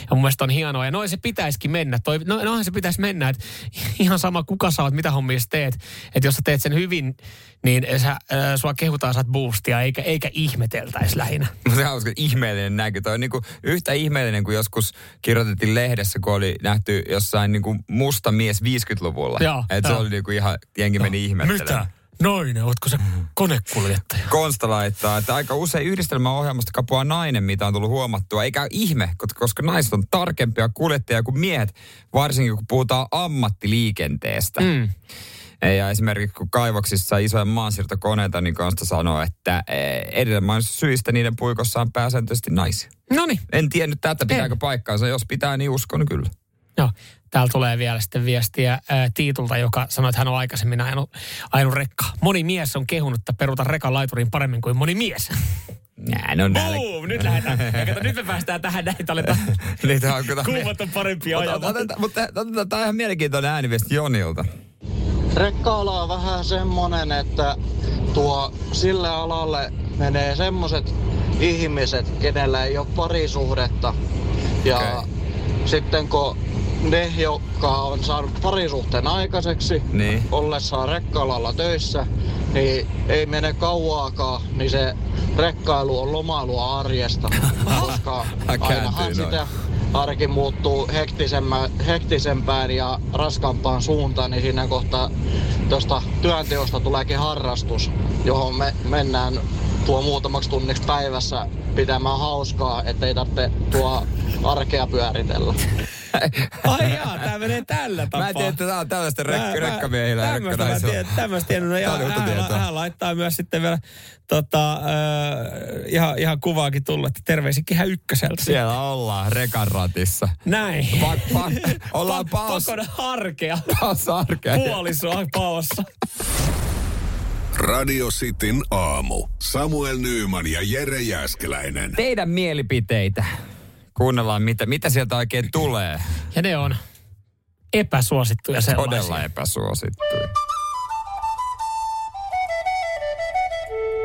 Ja mun mielestä on hienoa. Ja noin se pitäisikin mennä. Toi, no, noinhan se pitäisi mennä, että ihan sama kuka sä oot, mitä hommia sä teet. Että jos sä teet sen hyvin, niin sä, äh, sua kehutaan saat boostia, eikä, eikä ihmeteltäisi lähinnä. Mutta se on hauska ihmeellinen näky. Toi on niinku yhtä ihmeellinen kuin joskus kirjoitettiin lehdessä, kun oli nähty jossain niinku musta mies 50-luvulla. Joo, Et se oli niinku ihan, jengi meni ihmettelemään. Noinen, ootko se konekuljettaja? Konsta laittaa, että aika usein yhdistelmäohjelmasta kapuaa nainen, mitä on tullut huomattua. Eikä ihme, koska- naiset on tarkempia kuljettajia kuin miehet, varsinkin kun puhutaan ammattiliikenteestä. Mm. Ja esimerkiksi kun kaivoksissa on isoja maansiirtokoneita, niin Konsta sanoo, että eh, edellä mainitusta syistä niiden puikossa on pääsääntöisesti naisia. No niin. En tiennyt tätä, pitääkö paikkaansa. Jos pitää, niin uskon kyllä. Joo, täällä tulee vielä sitten viestiä ää, Tiitulta, joka sanoi, että hän on aikaisemmin ajanut, ajanut rekkaa. Moni mies on kehunut, että peruta rekan laituriin paremmin kuin moni mies. Näin on näillä. Boom, nyt lähdetään. Ja kato, nyt me päästään tähän näin, aletaan. Niitä on kyllä. Kuumat on parempia otetaan- Mutta tämä on ihan mielenkiintoinen ääniviesti Jonilta. Rekka-ala on vähän semmonen, että tuo sille alalle menee semmoset ihmiset, kenellä ei ole parisuhdetta. Ja Okei. sitten kun ne, jotka on saanut parisuhteen aikaiseksi, Niin. ollessaan rekka-alalla töissä, niin ei mene kauaakaan, niin se rekkailu on lomailua arjesta. Koska ainahan noin. sitä arki muuttuu hektisempään ja raskaampaan suuntaan, niin siinä kohtaa tuosta työnteosta tuleekin harrastus, johon me mennään tuo muutamaksi tunniksi päivässä pitämään hauskaa, ettei tarvitse tuo arkea pyöritellä. Ai jaa, tää menee tällä tapaa. Mä en tiedä, että tämä on tällaista rek- rekkamiehillä ja rekkanaisilla. tiedän, tämmöistä tiedän. No, ja Tää on uutta hän, laittaa myös sitten vielä tota, äh, ihan, ihan kuvaakin tullut, että terveisiä kehä ykköseltä. Siellä ollaan rekan ratissa. Näin. Pa, pa, ollaan Pa- paos, Pakon arkea. paos arkea. Puolisoa paossa. Radio Cityn aamu. Samuel Nyyman ja Jere Jäskeläinen. Teidän mielipiteitä. Kuunnellaan, mitä, mitä sieltä oikein tulee. Ja ne on epäsuosittuja sellaisia. Todella epäsuosittuja.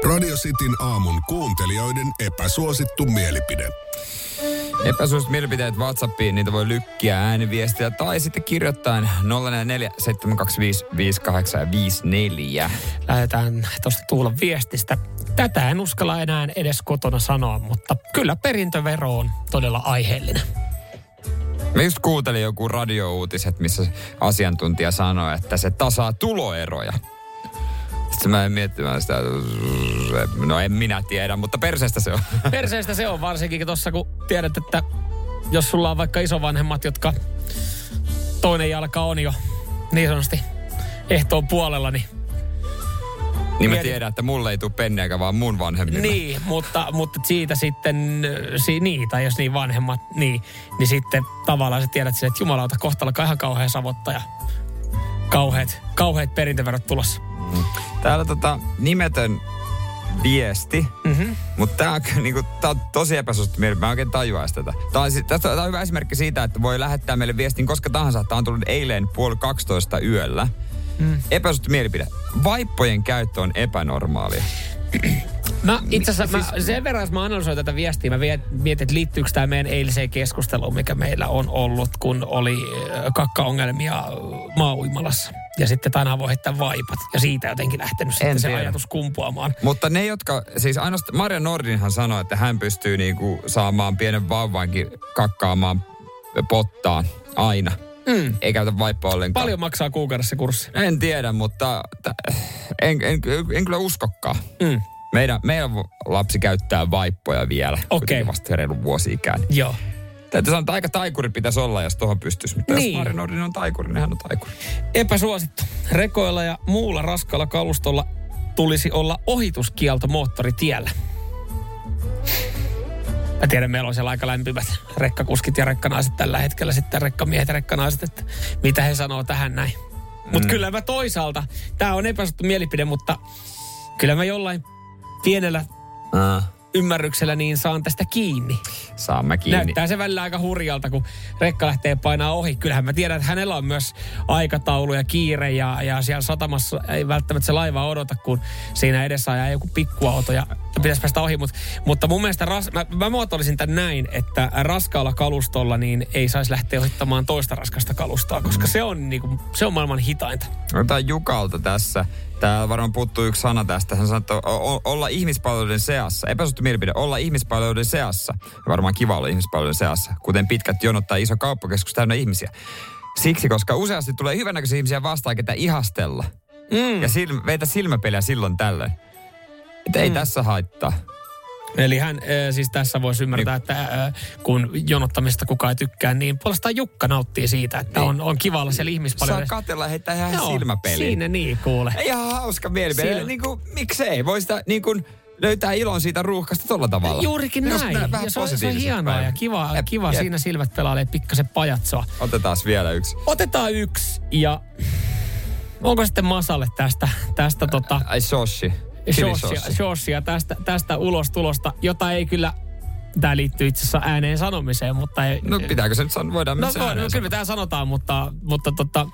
Radio Cityn aamun kuuntelijoiden epäsuosittu mielipide. Epäsuositut mielipiteet WhatsAppiin, niitä voi lykkiä ääniviestiä tai sitten kirjoittain 044 725 5854. Lähdetään tuosta Tuulan viestistä. Tätä en uskalla enää edes kotona sanoa, mutta kyllä perintövero on todella aiheellinen. Mä just kuuntelin joku radiouutiset, missä asiantuntija sanoi, että se tasaa tuloeroja. Sitten mä en miettimään sitä, no en minä tiedä, mutta perseestä se on. Perseestä se on varsinkin tuossa, kun tiedät, että jos sulla on vaikka isovanhemmat, jotka toinen jalka on jo niin sanotusti ehtoon puolella, niin Niin mä tiedän, että mulle ei tule penniäkään, vaan mun vanhemmille. Niin, mutta, mutta siitä sitten, si, niin, tai jos niin vanhemmat, niin, niin sitten tavallaan sä tiedät sen, että jumalauta, kohta alkaa ihan kauhean savotta kauheat, kauheat perintöverot tulossa. Täällä tota nimetön viesti, Mm-hmm. mutta tää on, niinku, tää on tosi epäsuosittu mielipide. Mä en oikein tajuaisi tätä. Tää on, tästä, tää on hyvä esimerkki siitä, että voi lähettää meille viestin koska tahansa. Tää on tullut eilen puoli 12 yöllä. Mm. Epäsuosittu mielipide. Vaippojen käyttö on epänormaalia. Mä itse asiassa mä, sen verran, jos mä analysoin tätä viestiä, mä mietin, että liittyykö tämä meidän eiliseen keskusteluun, mikä meillä on ollut, kun oli kakkaongelmia maa-uimalassa. Ja sitten tänään voi heittää vaipat. Ja siitä jotenkin lähtenyt sitten se tiedä. ajatus kumpuamaan. Mutta ne, jotka, siis ainoastaan Maria Nordinhan sanoi, että hän pystyy niinku saamaan pienen vauvankin kakkaamaan pottaan aina. Mm. Ei käytä vaippaa ollenkaan. Paljon maksaa kuukaudessa kurssi? En tiedä, mutta t- en, en, en kyllä uskokkaan. Mm. Meidän, meidän lapsi käyttää vaippoja vielä. Okei. kuitenkin Vasta reilu vuosi-ikäinen. Joo. Täytyy sanoa, että aika taikuri pitäisi olla, jos tuohon pystyisi. Mutta Niin. jos Mari Nordin on taikuri, niin hän on taikuri. Epäsuosittu. Rekoilla ja muulla raskaalla kalustolla tulisi olla ohituskielto moottoritiellä. Mä tiedän, meillä on siellä aika lämpimät rekkakuskit ja rekkanaiset tällä hetkellä, sitten rekkamiehet ja rekkanaiset, että mitä he sanoo tähän näin. Mutta Mm. kyllä mä toisaalta, tämä on epäsuosittu mielipide, mutta kyllä mä jollain pienellä Uh. Ymmärryksellä niin saan tästä kiinni. Saamme kiinni. Näyttää se välillä aika hurjalta, kun rekka lähtee painaa ohi. Kyllähän mä tiedän, että hänellä on myös aikataulu ja kiire ja, ja siellä satamassa ei välttämättä se laiva odota, kun siinä edessä ajaa joku pikkuauto ja pitäisi päästä ohi. Mut, mutta mun mielestä ras, mä, mä muotoilisin tämän näin, että raskaalla kalustolla niin ei saisi lähteä ohittamaan toista raskasta kalustoa, koska se on, niinku, se on maailman hitainta. Otetaan Jukalta tässä. Täällä varmaan puuttuu yksi sana tästä. Hän sanoo, että o- olla ihmispalveluiden seassa. Epäsuhtu mielipide, olla ihmispalveluiden seassa. Varmaan kiva olla ihmispalveluiden seassa. Kuten pitkät jonot tai iso kauppakeskus täynnä ihmisiä. Siksi, koska useasti tulee hyvännäköisiä ihmisiä vastaan, ketä ihastella. Mm. Ja sil- veitä silmäpeliä silloin tällöin. Että ei tässä haittaa. Eli hän äh, siis tässä voisi ymmärtää, että äh, kun jonottamista kukaan ei tykkää, niin puolestaan Jukka nauttii siitä, että Niin. on, on kiva olla siellä Saa ihmispalveluissa. katella heittää ihan Joo, silmäpeliä. Siinä niin, kuule. Ihan hauska mielipide. Silmä- Niin kuin, miksei? Voi sitä niin kuin, löytää ilon siitä ruuhkasta tolla tavalla. Juurikin Minusta näin. vähän Ja se on, se on hienoa ja päivät. kiva, Jep, kiva jep. siinä silmät pelailee pikkasen pajatsoa. Otetaan vielä yksi. Otetaan yksi ja onko sitten Masalle tästä, tästä tota, Ai soshi. Shortsia, tästä, tästä ulostulosta, jota ei kyllä, tämä liittyy itse asiassa ääneen sanomiseen, mutta ei, No pitääkö se nyt sanoa? Voidaan No, no sanoa. kyllä tämä sanotaan, mutta, mutta tota,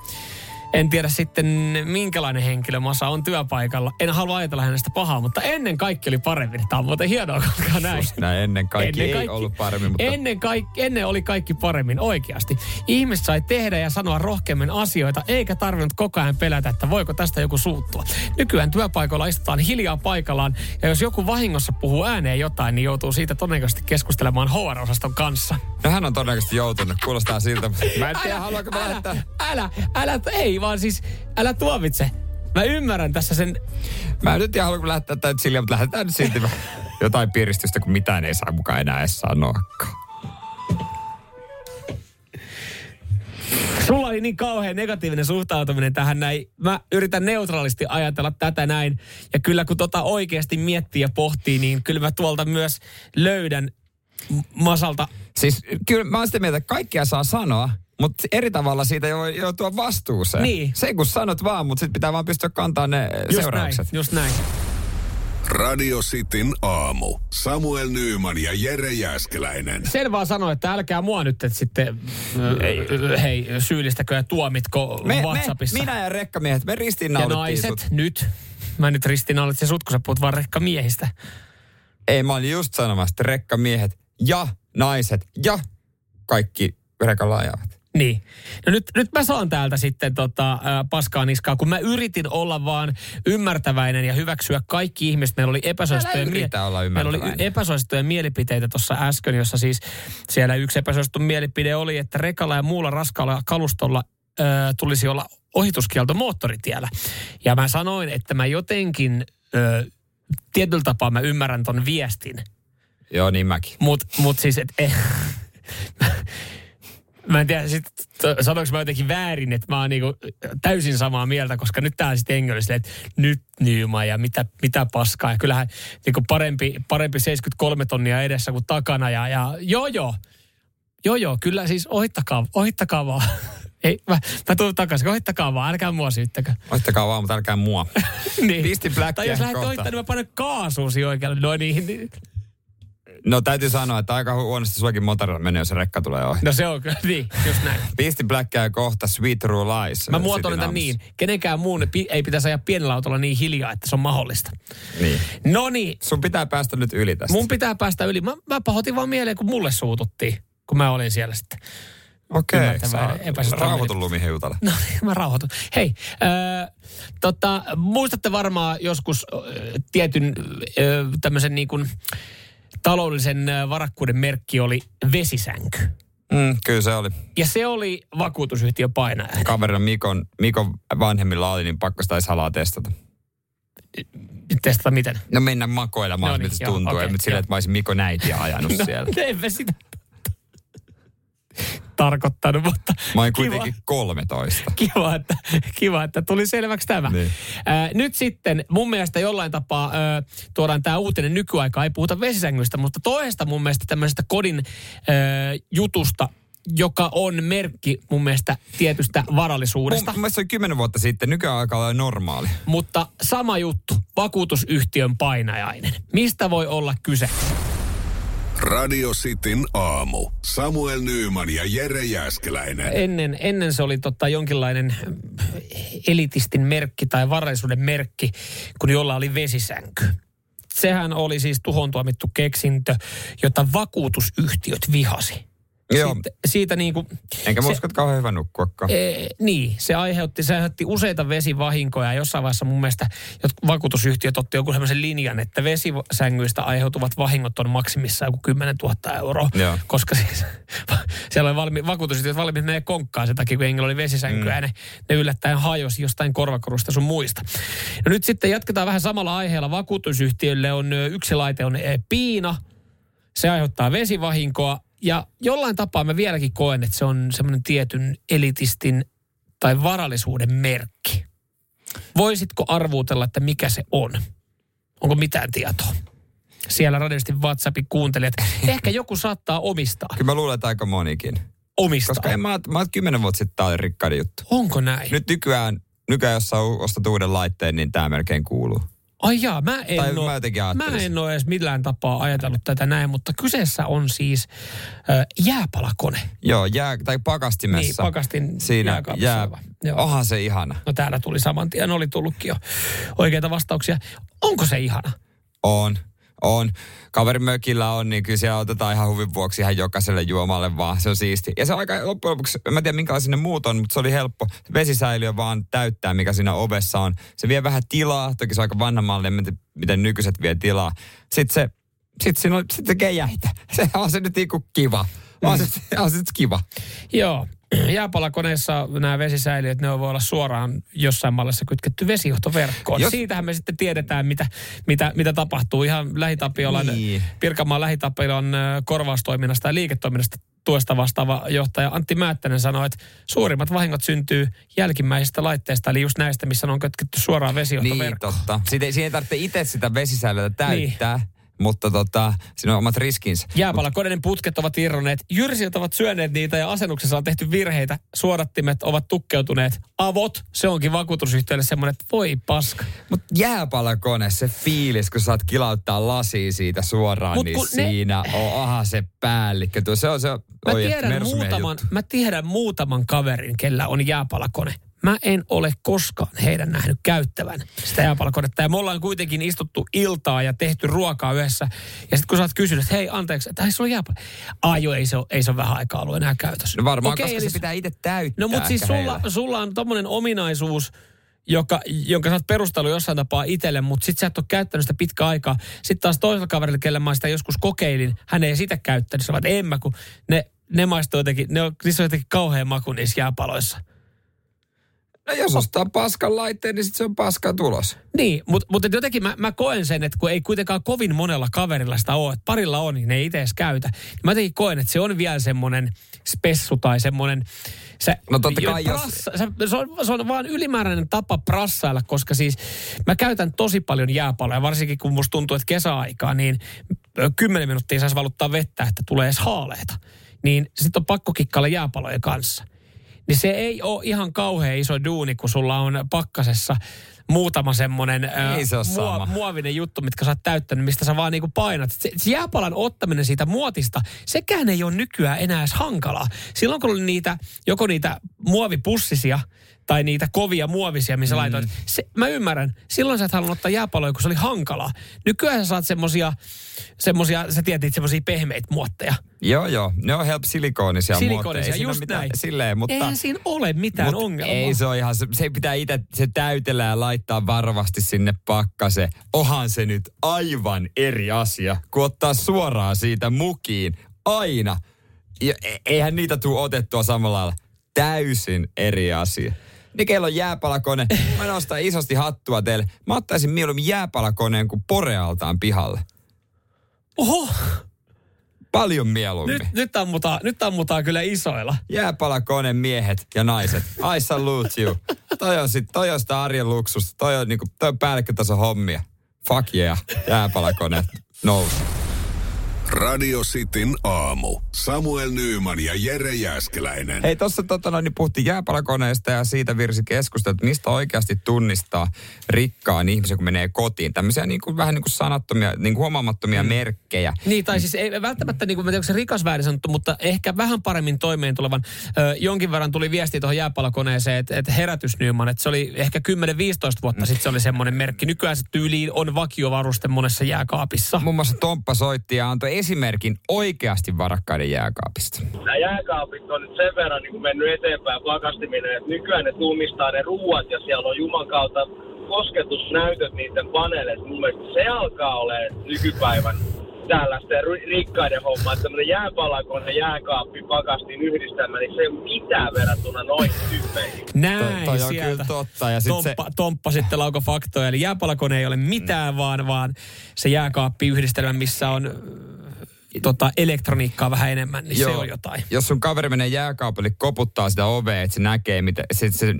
en tiedä sitten minkälainen henkilö Masa on työpaikalla. En halua ajatella hänestä pahaa, mutta ennen kaikki oli paremmin. Tämä on muuten hienoa, koska näin. Just näin, ennen kaikki ei ollut paremmin, mutta Ennen, kaikki, ennen oli kaikki paremmin, oikeasti. Ihmiset sai tehdä ja sanoa rohkeammin asioita, eikä tarvinnut koko ajan pelätä, että voiko tästä joku suuttua. Nykyään työpaikoilla istutaan hiljaa paikallaan, ja jos joku vahingossa puhuu ääneen jotain, niin joutuu siitä todennäköisesti keskustelemaan HR-osaston kanssa. no hän on todennäköisesti joutunut. Kuulostaa siltä. Mä en tiedä, haluanko mä lähettää. älä, älä, ei vaan siis, älä tuomitse. Mä ymmärrän tässä sen, Mä en nyt haluanko mä lähettää tätä Silja, mutta lähdetään nyt silti jotain piristystä, kun mitään ei saa mukaan enää edes sanoakaan. sulla oli niin kauhean negatiivinen suhtautuminen tähän näin. Mä yritän neutraalisti ajatella tätä näin. Ja kyllä kun tota oikeasti miettii ja pohtii, niin kyllä mä tuolta myös löydän Masalta. Siis kyllä mä oon sitä mieltä, että kaikkia saa sanoa, mutta eri tavalla siitä voi joutua vastuuseen. Niin. Se kun sanot vaan, mutta sitten pitää vaan pystyä kantaa ne Just seuraukset. näin, just näin. Radio Cityn aamu. Samuel Nyyman ja Jere Jäskeläinen. Sen vaan sanoa, että älkää mua nyt että sitten, ei. hei, syyllistäkö ja tuomitko Me, WhatsAppissa. me, minä ja rekkamiehet, me ja ristiinnaulittiin naiset sut. nyt. Mä nyt ristiinnaulitsin sut, kun sä puhut vaan rekkamiehistä. Ei, mä olin just sanomassa, että rekkamiehet ja naiset ja kaikki rekalla ajavat. Niin. No nyt, nyt mä saan täältä sitten tota, ää, paskaa niskaa, kun mä yritin olla vaan ymmärtäväinen ja hyväksyä kaikki ihmiset. Meillä oli epäsuosittuja, meillä oli epäsuosittuja mielipiteitä tuossa äsken, jossa siis siellä yksi epäsuosittu mielipide oli, että rekalla ja muulla raskaalla kalustolla ää, tulisi olla ohituskielto moottoritiellä. Ja mä sanoin, että mä jotenkin ää, tietyllä tapaa mä ymmärrän ton viestin, Joo, niin mäkin. Mut, mut siis, et, eh, mä en tiedä, sit, sanoinko mä jotenkin väärin, että mä oon niinku täysin samaa mieltä, koska nyt tää sitten silleen, että nyt Nyma ja mitä, mitä paskaa. Ja kyllähän niinku parempi, parempi 73 tonnia edessä kuin takana. Ja, ja joo joo, joo joo, kyllä siis ohittakaa, ohittakaa vaan. Ei, mä, mä tulen takaisin, ohittakaa vaan, älkää mua syyttäkö. Oittakaa vaan, mutta älkää mua. niin. Pisti Blackia Tai jos lähdet ohittamaan, niin mä panen kaasuusi oikealle. No niin, niin. No täytyy sanoa, että aika huonosti suokin motorilla menee, jos se rekka tulee ohi. No se on kyllä, niin, just näin. Pisti Blackia kohta Sweet True Lies. Mä äh, muotoilen tämän niin. Kenenkään muun ei pitäisi ajaa pienellä autolla niin hiljaa, että se on mahdollista. Niin. No niin, Sun pitää päästä nyt yli tästä. mun pitää päästä yli. Mä, mä pahoitin vaan mieleen, kun mulle suututtiin, kun mä olin siellä sitten. Okei, epäsuhtainen rauhoitun lumihiutale. No niin, mä rauhoitun. Hei, äh, tota, muistatte varmaan joskus äh, tietyn äh, tämmöisen niin kuin taloudellisen äh, varakkuuden merkki oli vesisänky. Mm, kyllä se oli. Ja se oli vakuutusyhtiö painaja. Kaverina Mikon, Mikon vanhemmilla oli, niin pakko sitä salaa testata. Testata miten? No mennä makoilemaan, No niin, miltä se joo, tuntuu. Okay, mutta silleen, joo. että mä olisin Mikon äitiä ajanut No, siellä. enpä sitä tarkoittanut, mutta Mä olin kiva, kuitenkin 13. kiva, että, kiva, että tuli selväksi tämä. Niin. Ää, nyt sitten mun mielestä jollain tapaa ää, tuodaan tämä uutinen nykyaikaa, ei puhuta vesisängystä, mutta toista mun mielestä tämmöisestä kodin ää, jutusta, joka on merkki mun mielestä tietystä varallisuudesta. Mun mielestä se oli kymmenen vuotta sitten, nykyään alkaa olla normaali. Mutta sama juttu, vakuutusyhtiön painajainen. Mistä voi olla kyse? Radio Cityn aamu. Samuel Nyyman ja Jere Jäskeläinen. Ennen, ennen se oli tota jonkinlainen mm, elitistin merkki tai varallisuuden merkki, kun jolla oli vesisänky. Sehän oli siis tuhon tuomittu keksintö, jota vakuutusyhtiöt vihasi. Joo. Siitä, siitä niin kuin, Enkä mä usko, että kauhean hyvä nukkuakaan. Ee, niin, se aiheutti, se aiheutti useita vesivahinkoja ja jossain vaiheessa mun mielestä jotkut vakuutusyhtiöt otti joku sellaisen linjan, että vesisängyistä aiheutuvat vahingot on maksimissaan joku 10 000 euroa. Joo. Koska siis siellä oli valmi, vakuutusyhtiöt valmiit menee konkkaan sen takia, kun hengellä oli vesisänkyä mm. ne, ne yllättäen hajosi jostain korvakorusta sun muista. No nyt sitten jatketaan vähän samalla aiheella. Vakuutusyhtiölle on yksi laite on piina, se aiheuttaa vesivahinkoa ja jollain tapaa mä vieläkin koen, että se on semmoinen tietyn elitistin tai varallisuuden merkki. Voisitko arvuutella, että mikä se on? Onko mitään tietoa? Siellä radiosti WhatsAppin kuuntelijat. Ehkä joku saattaa omistaa. Kyllä mä luulen, että aika monikin. Omistaa. Koska en mä, mä oon kymmenen vuotta sitten tää oli rikkaiden juttu. Onko näin? Nyt nykyään, nykyään jos sä ostat uuden laitteen, niin tämä melkein kuuluu. Ai jaa, mä en, Tai oo, mä mä en ole edes millään tapaa ajatellut tätä näin, mutta kyseessä on siis ö, jääpalakone. Joo, jää, tai pakastimessa. Niin, pakastin Siinä jää. Joo. onhan se ihana. No täällä tuli saman tien, oli tullutkin jo oikeita vastauksia. Onko se ihana? On, on. Kaverin mökillä on, niin kyllä siellä otetaan ihan huvin vuoksi ihan jokaiselle juomalle vaan. Se on siisti. Ja se on aika loppujen lopuksi, en mä tiedä minkälaisia ne muut on, mutta se oli helppo. Vesisäiliö vaan täyttää, mikä siinä ovessa on. Se vie vähän tilaa, toki se on aika vanha malli, en tiedä, miten nykyiset vie tilaa. Sitten se, sitten siinä on, sitten se. Se on se nyt niinku kiva. On se, on se nyt kiva. Joo. Jääpalakoneessa nämä vesisäiliöt, ne voi olla suoraan jossain mallissa kytketty vesijohtoverkkoon. Jos- Siitähän me sitten tiedetään, mitä, mitä, mitä tapahtuu. Ihan Lähitapiolan, Niin. Pirkanmaan Lähitapiolan korvaustoiminnasta ja liiketoiminnasta tuesta vastaava johtaja Antti Määttänen sanoi, että suurimmat vahingot syntyy jälkimmäisistä laitteista, eli just näistä, missä ne on kytketty suoraan Niin, vesijohtoverkkoon. totta. Siitä, siinä ei tarvitse itse sitä vesisäiliötä täyttää, Niin. Mutta tota, siinä on omat riskinsä. Jääpalakoneiden putket ovat irronneet, jyrsijöt ovat syöneet niitä ja asennuksessa on tehty virheitä. Suodattimet ovat tukkeutuneet. Avot, se onkin vakuutusyhtiölle semmoinen, että voi paska. Mutta jääpalakone, se fiilis, kun saat kilauttaa lasia siitä suoraan, Mut niin kun ne- siinä on aha se päällikkö. Tuo, se on se, Mä oi, tiedän, muutaman, juttu. mä tiedän muutaman kaverin, kellä on jääpalakone. Mä en ole koskaan heidän nähnyt käyttävän sitä jääpalakonetta. Ja me ollaan kuitenkin istuttu iltaa ja tehty ruokaa yhdessä. Ja sitten kun sä oot kysynyt, että hei anteeksi, että hei, sulla on jääpala. Ai joo, ei se, ole, ei se ole vähän aikaa ollut enää käytössä. No varmaan, Okei, koska eli se pitää itse täyttää No mutta siis sulla, heillä. sulla on tommonen ominaisuus, joka, jonka sä oot perustellut jossain tapaa itselle, mutta sit sä et ole käyttänyt sitä pitkä aikaa. Sitten taas toisella kaverilla, kelle mä sitä joskus kokeilin, hän ei sitä käyttänyt. Sä että en mä, kun ne, ne maistuu jotenkin, ne on, niissä on jotenkin kauhean maku niissä jääpaloissa. No jos ostaa paskan laitteen, niin sit se on paskan tulos. Niin, mutta mut jotenkin mä, mä koen sen, että kun ei kuitenkaan kovin monella kaverilla sitä ole, että parilla on, niin ne ei itse edes käytä. Niin mä jotenkin koen, että se on vielä semmoinen spessu tai semmoinen... Se, No totta kai, jos- prassa, se, se, on, se on vaan ylimääräinen tapa prassailla, koska siis mä käytän tosi paljon jääpaloja, varsinkin kun musta tuntuu, että kesäaikaa, niin ö, 10 minuuttia saisi valuttaa vettä, että tulee edes haaleita. Niin sitten on pakko kikkailla jääpalojen kanssa niin se ei ole ihan kauhean iso duuni, kun sulla on pakkasessa muutama semmoinen Ei se sama. muovinen juttu, mitkä sä oot täyttänyt, mistä sä vaan niinku painat. Se, se jääpalan ottaminen siitä muotista, sekään ei ole nykyään enää edes hankalaa. Silloin kun oli niitä, joko niitä muovipussisia tai niitä kovia muovisia, missä mm. laitoit. Se, mä ymmärrän. Silloin sä et halunnut ottaa jääpaloja, kun se oli hankalaa. Nykyään sä saat semmosia, semmosia sä tiedät, semmosia pehmeitä muotteja. Joo, joo. Ne on help silikoonisia Silikoonisia, muotteja. Ei siinä just mitään näin. Silleen, mutta... Eihän siinä ole mitään ongelmaa. Ei se ole ihan, se, se pitää itse se täytellä ja laittaa varovasti sinne pakkaseen. Ohan se nyt aivan eri asia, kuin ottaa suoraan siitä mukiin. Aina. Ja e- eihän niitä tule otettua samalla lailla. Täysin eri asia. Niin kello on jääpalakone. Mä nostan isosti hattua teille. Mä ottaisin mieluummin jääpalakoneen kuin porealtaan pihalle. Oho, Paljon mieluummin. nyt, nyt, ammutaan, nyt ammutaan kyllä isoilla. Jääpalakone miehet ja naiset. I salute you. Toi on, sit, toi on sitä arjen luksusta. Toi on, niinku, toi on päällikkötason hommia. Fuck yeah. Jääpalakone. Nousu. Radio Cityn aamu. Samuel Nyyman ja Jere Jäskeläinen. Hei, tuossa tota, noin, niin puhuttiin jääpalakoneesta ja siitä virsi keskustelu, että mistä oikeasti tunnistaa rikkaan ihmisen, kun menee kotiin. Tämmöisiä niin kuin, vähän niin kuin sanattomia, niin kuin huomaamattomia mm. merkkejä. Niin, tai siis ei välttämättä, niin kuin, mä tiedän, onko se rikas väärin sanottu, mutta ehkä vähän paremmin toimeen tulevan. Ö, jonkin verran tuli viesti tuohon jääpalakoneeseen, että, että herätys Nyman, että se oli ehkä 10-15 vuotta sitten se oli semmoinen merkki. Nykyään se tyyliin on vakiovaruste monessa jääkaapissa. Muun muassa Tomppa soitti ja antoi esimerkin oikeasti varakkaiden jääkaapista. Nämä jääkaapit on nyt sen verran niin mennyt eteenpäin pakastiminen, että nykyään ne tunnistaa ne ruuat ja siellä on Juman kautta kosketusnäytöt niiden paneeleissa. Mun mielestä se alkaa olemaan nykypäivän tällaisten ri- rikkaiden homma, että tämmöinen jääpalakone, jääkaappi, pakastin yhdistelmä, niin se ei ole mitään verrattuna noihin tyyppeihin. Näin toi on sieltä. kyllä totta, ja sit Tomppa, se... Tomppa sitten lauko faktoja. Eli jääpalakone ei ole mitään, mm. vaan, vaan se jääkaappiyhdistelmä, missä on äh, tota, elektroniikkaa vähän enemmän, niin Joo. se on jotain. Jos sun kaveri menee jääkaapille, koputtaa sitä ovea, että se näkee, mitä, se, se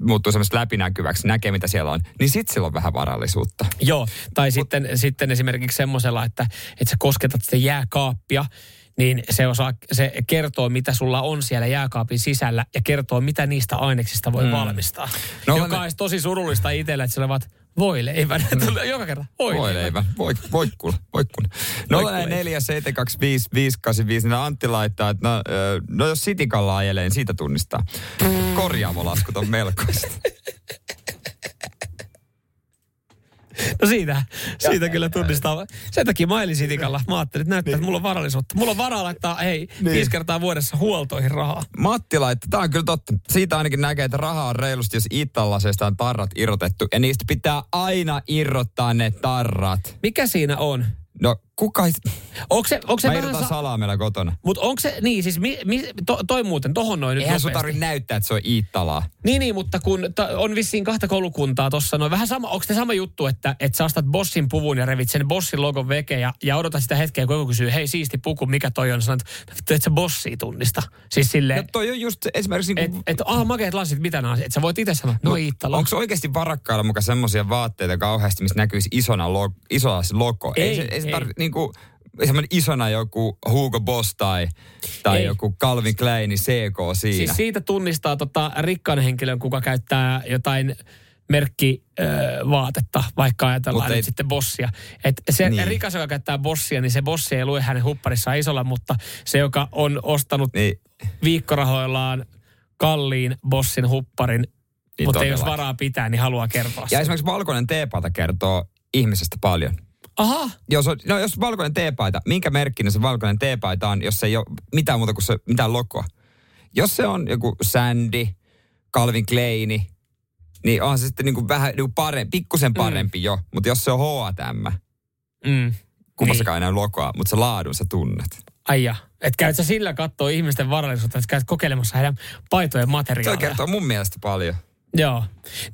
muuttuu semmoista läpinäkyväksi, näkee mitä siellä on, niin sit sillä on vähän varallisuutta. Joo, tai Mut, sitten, sitten esimerkiksi semmoisella, että, että sä kosketat sitä jääkaappia, niin se, osaa, se kertoo, mitä sulla on siellä jääkaapin sisällä ja kertoo, mitä niistä aineksista voi mm. valmistaa. No, Joka ne... olisi tosi surullista itselle, että siellä ovat voileivän. Mm. Joka kerta voileivän. Voileivän. Voi, voikkun. voikkun. 04 725 585. No Antti laittaa, että no, no jos sitikalla ajelee, niin siitä tunnistaa. Korjaamolaskut on melkoista. No siitä, siitä ja, kyllä tunnistaa. Sen takia mä ajelin sitikalla. Mä ajattelin, että näyttää, niin. että mulla on varallisuutta. Mulla on varaa laittaa, hei, niin. viisi kertaa vuodessa huoltoihin rahaa. Matti laittaa, tää on kyllä totta. Siitä ainakin näkee, että rahaa on reilusti, jos Itallasesta on tarrat irrotettu. Ja niistä pitää aina irrottaa ne tarrat. Mikä siinä on? No kuka... Onko se, onko se Mä irrotan sa- salaamella kotona. Mutta onko se, niin siis mi, mi, to, toi muuten, tohon noin Eihän sun tarvitse näyttää, että se on Iittalaa. Niin, niin, mutta kun ta, on vissiin kahta koulukuntaa tossa noin. Vähän sama, onko se sama juttu, että, että sä ostat bossin puvun ja revit sen bossin logon veke ja, ja odotat sitä hetkeä, kun joku kysyy, hei siisti puku, mikä toi on? Sanot, että et sä bossia tunnista. Siis silleen... No toi on just esimerkiksi... Niin kuin... Että et, ah, makeat lasit, mitä nämä Että sä voit itse sanoa, no, no Iittala. Onko oikeasti varakkailla mukaan semmoisia vaatteita kauheasti, missä näkyisi isona, lo, isoa logo? Ei, ei, se, ei se ei. tarvi, niin kuin, semmoinen isona joku Hugo Boss tai, tai Ei. joku Calvin Klein CK siinä. Siis siitä tunnistaa tota rikkaan henkilön, kuka käyttää jotain merkki vaatetta, vaikka ajatellaan Mut nyt ei- sitten bossia. Et se Niin. rikas, joka käyttää bossia, niin se bossi ei lue hänen hupparissaan isolla, mutta se, joka on ostanut Niin, viikkorahoillaan kalliin bossin hupparin, Niin mutta ei jos varaa pitää, niin haluaa kertoa ja sen. esimerkiksi valkoinen teepaita kertoo ihmisestä paljon. Aha, Jos, on, no jos valkoinen teepaita, minkä merkkinen se valkoinen teepaita on, jos se ei ole mitään muuta kuin se, mitään logoa? Jos se on joku Sandy, Calvin Kleini, niin onhan se sitten niin kuin vähän niin kuin parempi, pikkusen parempi mm. jo. Mutta jos se on H&M, mm. kummassakaan ei näy logoa, mutta se laadun sä tunnet. ai ja. Et käyt sä sillä kattoo ihmisten varallisuutta, että käyt kokeilemassa heidän paitojen Se materiaaleja. kertoo mun mielestä paljon. Joo.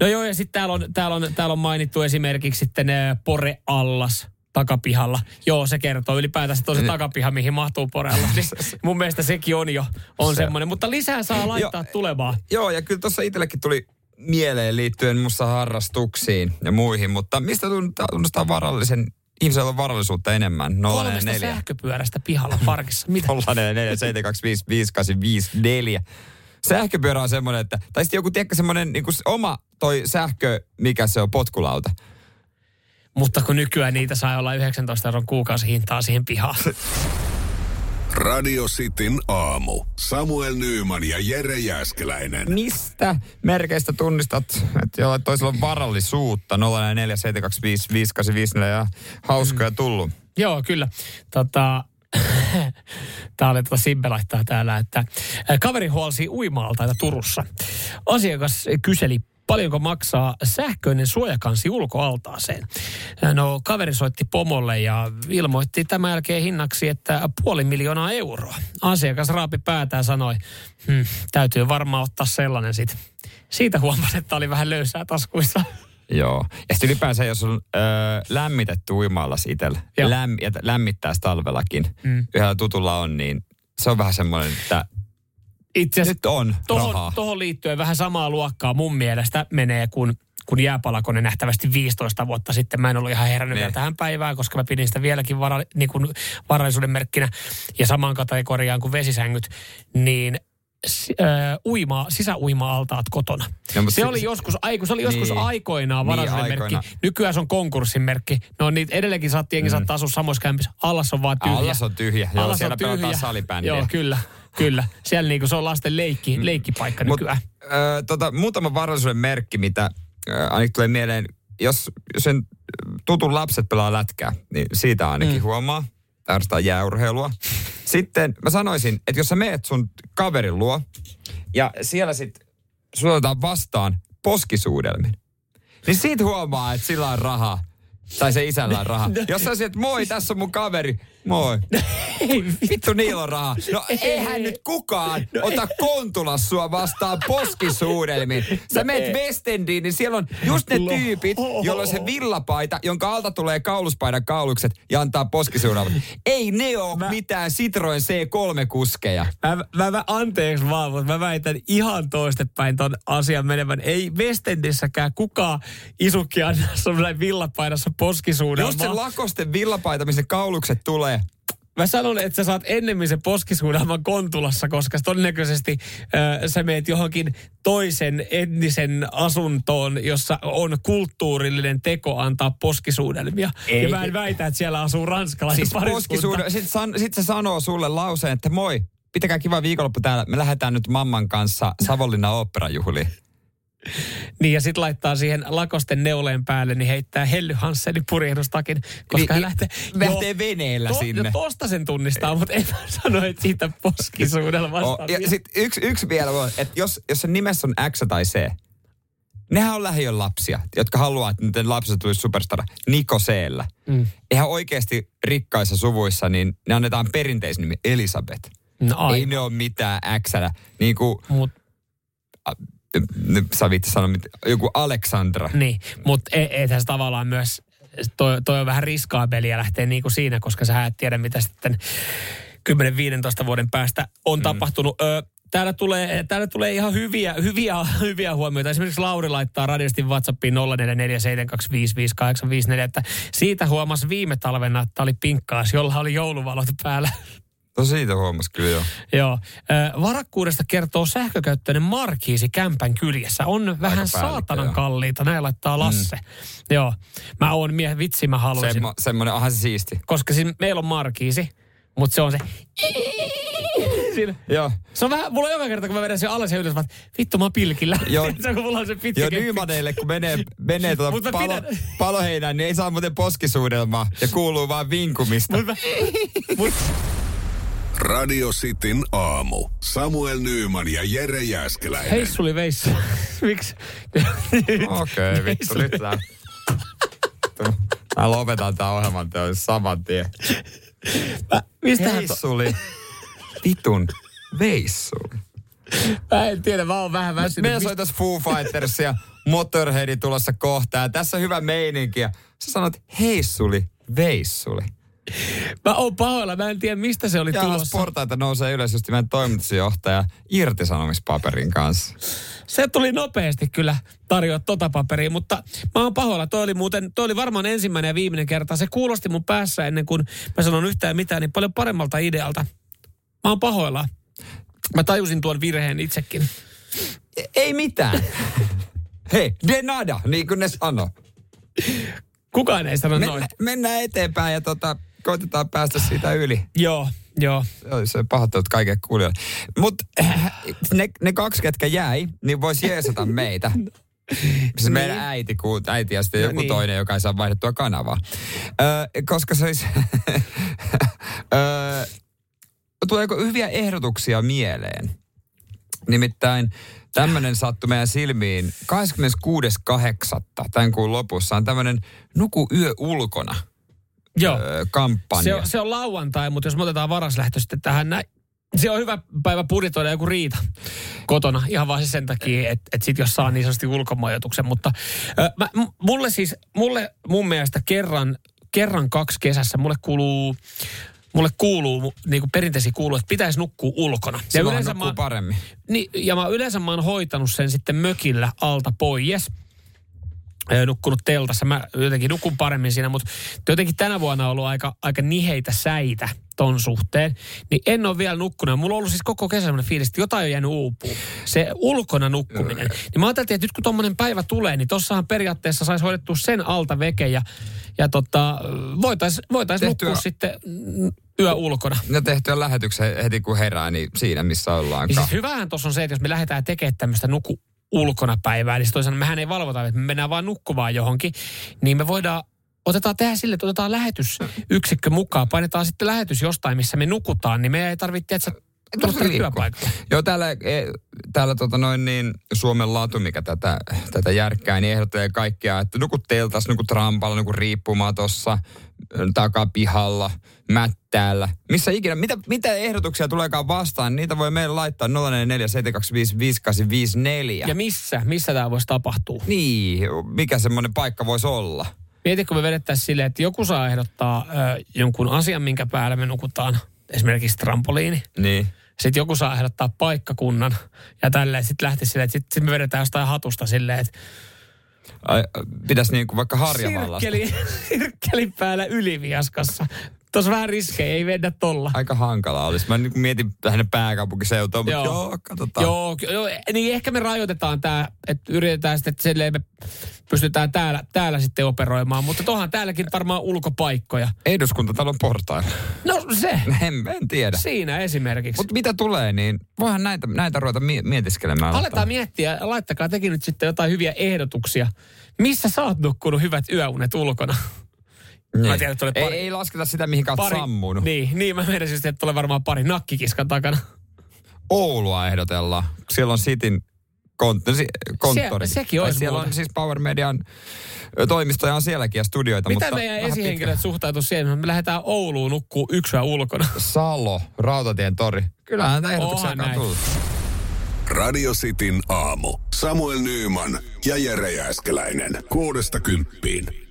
No joo, ja sitten täällä on, täällä, on, täällä on mainittu esimerkiksi sitten Pore Allas takapihalla. Joo, se kertoo ylipäätään se tosi takapiha, mihin mahtuu Pore Allas. Niin mun mielestä sekin on jo on Se- semmoinen. Mutta lisää saa laittaa Joo. tulemaan. Joo, ja kyllä tuossa itsellekin tuli mieleen liittyen musta harrastuksiin ja muihin, mutta mistä tunnistaa varallisen, ihmisellä on varallisuutta enemmän? Kolmesta 044 sähköpyörästä pihalla parkissa. Mitä? 044 725 5854. Sähköpyörä on semmoinen, että, tai sitten joku, tiedätkö, semmoinen niin oma toi sähkö, mikä se on, potkulauta. Mutta kun nykyään niitä saa olla 19 euron kuukausihintaa siihen pihaan. Radio Cityn aamu. Samuel Nyyman ja Jere Jäskeläinen. Mistä merkeistä tunnistat, että jollain toisella on varallisuutta? 044 725 5854 ja hauskoja tullut. Joo, kyllä. Tota, Tämä oli tuota Sibbe laittaa täällä, että kaveri huolsi uima-altaita Turussa. Asiakas kyseli, paljonko maksaa sähköinen suojakansi ulkoaltaaseen. No kaveri soitti pomolle ja ilmoitti tämän jälkeen hinnaksi, että puoli miljoonaa euroa. Asiakas raapi päätään sanoi, hm, täytyy varmaan ottaa sellainen sit. Siitä huomasi, että oli vähän löysää taskuissa. Joo. Ja sitten ylipäänsä, jos on öö, lämmitetty uimaallas itsellä, lämm, ja lämmittää talvellakin, mm. yhdellä tutulla on, niin se on vähän semmoinen, että Itse asiassa nyt on tohon, rahaa. tohon liittyen vähän samaa luokkaa mun mielestä menee, kun kun jääpalakone nähtävästi 15 vuotta sitten. Mä en ollut ihan herännyt Niin. vielä tähän päivään, koska mä pidin sitä vieläkin vara, niin kuin varallisuuden merkkinä ja samaan kategoriaan kuin vesisängyt, niin uima, sisäuima-altaat kotona. No, se, se- oli joskus, aiku, se oli joskus Niin. aikoinaan Niin, varallisuuden merkki. aikoinaan. Nykyään se on konkurssin merkki. No niitä edelleenkin saat, jengi saattaa asua samoissa kämpissä. Allas on vaan tyhjä. Allas on tyhjä. Joo, Allas siellä on pelataan tyhjä. salibändiä. Joo, kyllä. Kyllä. Siellä niinku se on lasten leikki, leikkipaikka Mut, nykyään. ö, tota, muutama varallisuuden merkki, mitä ö, ainakin tulee mieleen, jos sen tutun lapset pelaa lätkää, niin siitä ainakin mm. huomaa. Tarvitaan jääurheilua. Sitten mä sanoisin, että jos sä meet sun kaverin luo ja siellä sitten sulla otetaan vastaan poskisuudelmin, niin siitä huomaa, että sillä on rahaa. Tai se isällä on rahaa. Jos sä että moi, tässä on mun kaveri. Moi. Vittu, niillä on rahaa. No eihän nyt kukaan ota kontulas sua vastaan poskisuudelmin. Sä meet Westendiin, niin siellä on just ne tyypit, joilla on se villapaita, jonka alta tulee kauluspaidan kaulukset ja antaa poskisuudelmat. Ei ne oo Mä- mitään Citroen C3-kuskeja. Mä, mä, mä, anteeksi vaan, mutta mä väitän ihan toistepäin ton asian menevän. Ei Westendissäkään kukaan isukki anna villapaidassa poskisuudelma. Just se lakosten villapaita, missä kaulukset tulee. Mä sanon, että sä saat ennemmin sen poskisuudelman Kontulassa, koska todennäköisesti äh, sä meet johonkin toisen etnisen asuntoon, jossa on kulttuurillinen teko antaa poskisuudelmia. Ei. Ja mä en väitä, että siellä asuu ranskalainen Siis poskisuudel... Sitten san, sit se sanoo sulle lauseen, että moi, pitäkää kiva viikonloppu täällä. Me lähdetään nyt mamman kanssa Savonlinnan oopperajuhliin. Niin ja sitten laittaa siihen lakosten neuleen päälle, niin heittää Helly Hansenin purjehdustakin, koska Niin, hän niin, lähtee... lähtee veneellä sinne. Ja tosta sen tunnistaa, mutta en mä sano, että siitä poskisuudelmasta. Oh, ja sitten yksi, yksi vielä voi, että jos, jos sen nimessä on X tai C, nehän on lähiön lapsia, jotka haluaa, että niiden lapset tulisi superstara. Niko Cllä. Mm. Eihän oikeasti rikkaissa suvuissa, niin ne annetaan perinteisnimi Elisabeth. No, aivan. Ei ne ole mitään x Niin kuin, Mut, sä viitti sanoa, mit- joku Alexandra. niin, mutta ei, ei tässä tavallaan myös, toi, toi on vähän riskaabeliä lähteä niin kuin siinä, koska sä et tiedä, mitä sitten 10-15 vuoden päästä on mm. tapahtunut. Ö, Täällä tulee, täällä tulee ihan hyviä, hyviä, hyviä huomioita. Esimerkiksi Lauri laittaa radiosti WhatsAppiin 0447255854, että siitä huomasi viime talvena, että oli pinkkaas, jolla oli jouluvalot päällä. No siitä huomasi kyllä jo. Joo. Varakkuudesta kertoo sähkökäyttöinen markiisi kämpän kyljessä. On vähän saatanan joo. kalliita. Näin laittaa Lasse. Mm. Joo. Mä oon mie, vitsi mä haluaisin. Semmo, semmoinen, onhan se siisti. Koska siis meillä on markiisi, mutta se on se... Siinä. Joo. Se on vähän, mulla on joka kerta, kun mä vedän sen alas ja ylös, vaan vittu mä oon pilkillä. Joo. se, kun mulla on se pitkä Joo. Nymaneille, kun menee, menee tuota palo, pidän- paloheinään, niin ei saa muuten poskisuudelmaa ja kuuluu vaan vinkumista. Mut mä, mut, Radio Cityn aamu. Samuel Nyyman ja Jere Jäskeläinen. heissuli veissa. Miksi? Okei, okay, vittu, nyt tää. Mä lopetan tää ohjelman teon saman tien. Mistähän to, Veissuli. Vitun veissuli. mä en tiedä, mä oon vähän väsynyt. Meillä Mist- soitas Foo Fighters ja Motorheadin tulossa kohta. Ja tässä on hyvä meininki. Ja sä sanot heissuli, veissuli. Mä oon pahoilla, mä en tiedä mistä se oli Ja alas tulossa. portaita nousee meidän toimitusjohtaja irtisanomispaperin kanssa. Se tuli nopeasti kyllä tarjoa tota paperia, mutta mä oon pahoilla. Toi oli muuten, toi oli varmaan ensimmäinen ja viimeinen kerta. Se kuulosti mun päässä ennen kuin mä sanon yhtään mitään, niin paljon paremmalta idealta. Mä oon pahoilla. Mä tajusin tuon virheen itsekin. Ei mitään. Hei, de nada, niin kuin ne sano. Kukaan ei sano noin. Mennä, mennään eteenpäin ja tota, koitetaan päästä siitä yli. Joo, joo. Se pahoittelut kaikille kuulijoille. Mutta ne, ne kaksi, ketkä jäi, niin voisi jeesata meitä. Siis meidän äiti, ku, äiti ja sitten No joku niin. toinen, joka ei saa vaihdettua kanavaa. Ö, koska se olisi... Ö, tuleeko hyviä ehdotuksia mieleen? Nimittäin tämmöinen sattui meidän silmiin 26.8. tämän kuun lopussa on tämmöinen Nuku yö ulkona Joo. kampanja. Se on, se on lauantai, mutta jos me otetaan varaslähtö sitten tähän näin, se on hyvä päivä budjetoida joku riita kotona. Ihan vaan siis sen takia, että et sit jos saa niin sanotusti ulkomajoituksen. Mutta ö, mä, mulle siis, mulle mun mielestä kerran, kerran kaksi kesässä, mulle kuuluu, mulle kuuluu, niin kuin perinteisesti kuuluu, että pitäisi nukkua ulkona. Silloin mä, nukkuu oon- paremmin. niin, ja mä yleensä mä oon hoitanut sen sitten mökillä alta pois. Nukkunut teltassa. Mä jotenkin nukun paremmin siinä, mutta jotenkin tänä vuonna on ollut aika, aika niheitä säitä ton suhteen. Niin en ole vielä nukkunut. Mulla on ollut siis koko kesä sellainen fiilis, että jotain on jäänyt uupuun. Se ulkona nukkuminen. Niin mä ajattelin, että nyt kun tommonen päivä tulee, niin tossahan periaatteessa saisi hoidettua sen alta veke ja, ja tota, voitaisiin voitais Tehtyä- nukkua sitten mm, yö ulkona. Ja tehtyä lähetyksen heti kun herää, niin siinä missä Ja ollaankaan. siis hyvähän tuossa on se, että jos me lähdetään tekemään tämmöistä nuku ulkona päivää, niin sit toisaalta mehän ei valvota, että me mennään vaan nukkumaan johonkin, niin me voidaan Otetaan tehdä sille, että otetaan lähetysyksikkö mukaan, painetaan sitten lähetys jostain, missä me nukutaan, niin me ei tarvitse, että liikkua. työpaikalle. Joo, täällä, e, täällä tota noin niin, Suomen latu, mikä tätä, tätä järkkää, niin ehdottelee kaikkea, että nukut teltas, nukut rampalla, nukut riippumatossa, takaa pihalla, mättäällä. Missä ikinä, mitä, mitä ehdotuksia tuleekaan vastaan, niitä voi meille laittaa 0447255854. Ja missä? Missä tämä voisi tapahtua? Niin, mikä semmoinen paikka voisi olla? Mieti, kun me vedettäisiin silleen, että joku saa ehdottaa ö, jonkun asian, minkä päällä me nukutaan. Esimerkiksi trampoliini. Niin. Sitten joku saa ehdottaa paikkakunnan ja tälleen. Sitten lähti silleen, että sitten sit me vedetään jostain hatusta silleen, että Ai, Pitäisi niin kuin vaikka Harjavallasta. sirkkeli, sirkkeli päällä yliviaskassa. Tuossa vähän riskejä, ei mennä tolla. Aika hankala olisi. Mä niin mietin lähinnä pääkaupunkiseutua, mutta joo, joo katsotaan. Joo, joo, niin ehkä me rajoitetaan tämä, että yritetään sitten, että silleen me pystytään täällä, täällä sitten operoimaan. Mutta tuohan täälläkin varmaan ulkopaikkoja. Eduskuntatalon portailla. No se, En, en tiedä. siinä esimerkiksi. Mutta mitä tulee, niin voihan näitä, näitä ruveta mie- mietiskelemään. Aletaan miettiä, laittakaa tekin nyt sitten jotain hyviä ehdotuksia. Missä sä oot nukkunut hyvät yöunet ulkona? Niin. Mä tiedän, että oli ei, pari- ei lasketa sitä, mihin oot sammunut. Niin, niin mä meinasin, että tulee varmaan pari nakkikiskan takana. Oulua ehdotellaan. Siellä on Sitin kont- si- konttori. Se- sekin olisi Siellä muuten. on siis Power Median toimistoja on sielläkin ja studioita. Mitä mutta meidän esihenkilöt suhtautuu siihen? Me lähdetään Ouluun nukkuu yksi yö ulkona. Salo, Rautatien tori. Kyllähän näitä ehdotuksia on tullut. Radio Cityn aamu. Samuel Nyyman ja Jere Jääskeläinen. Kuudesta kymppiin.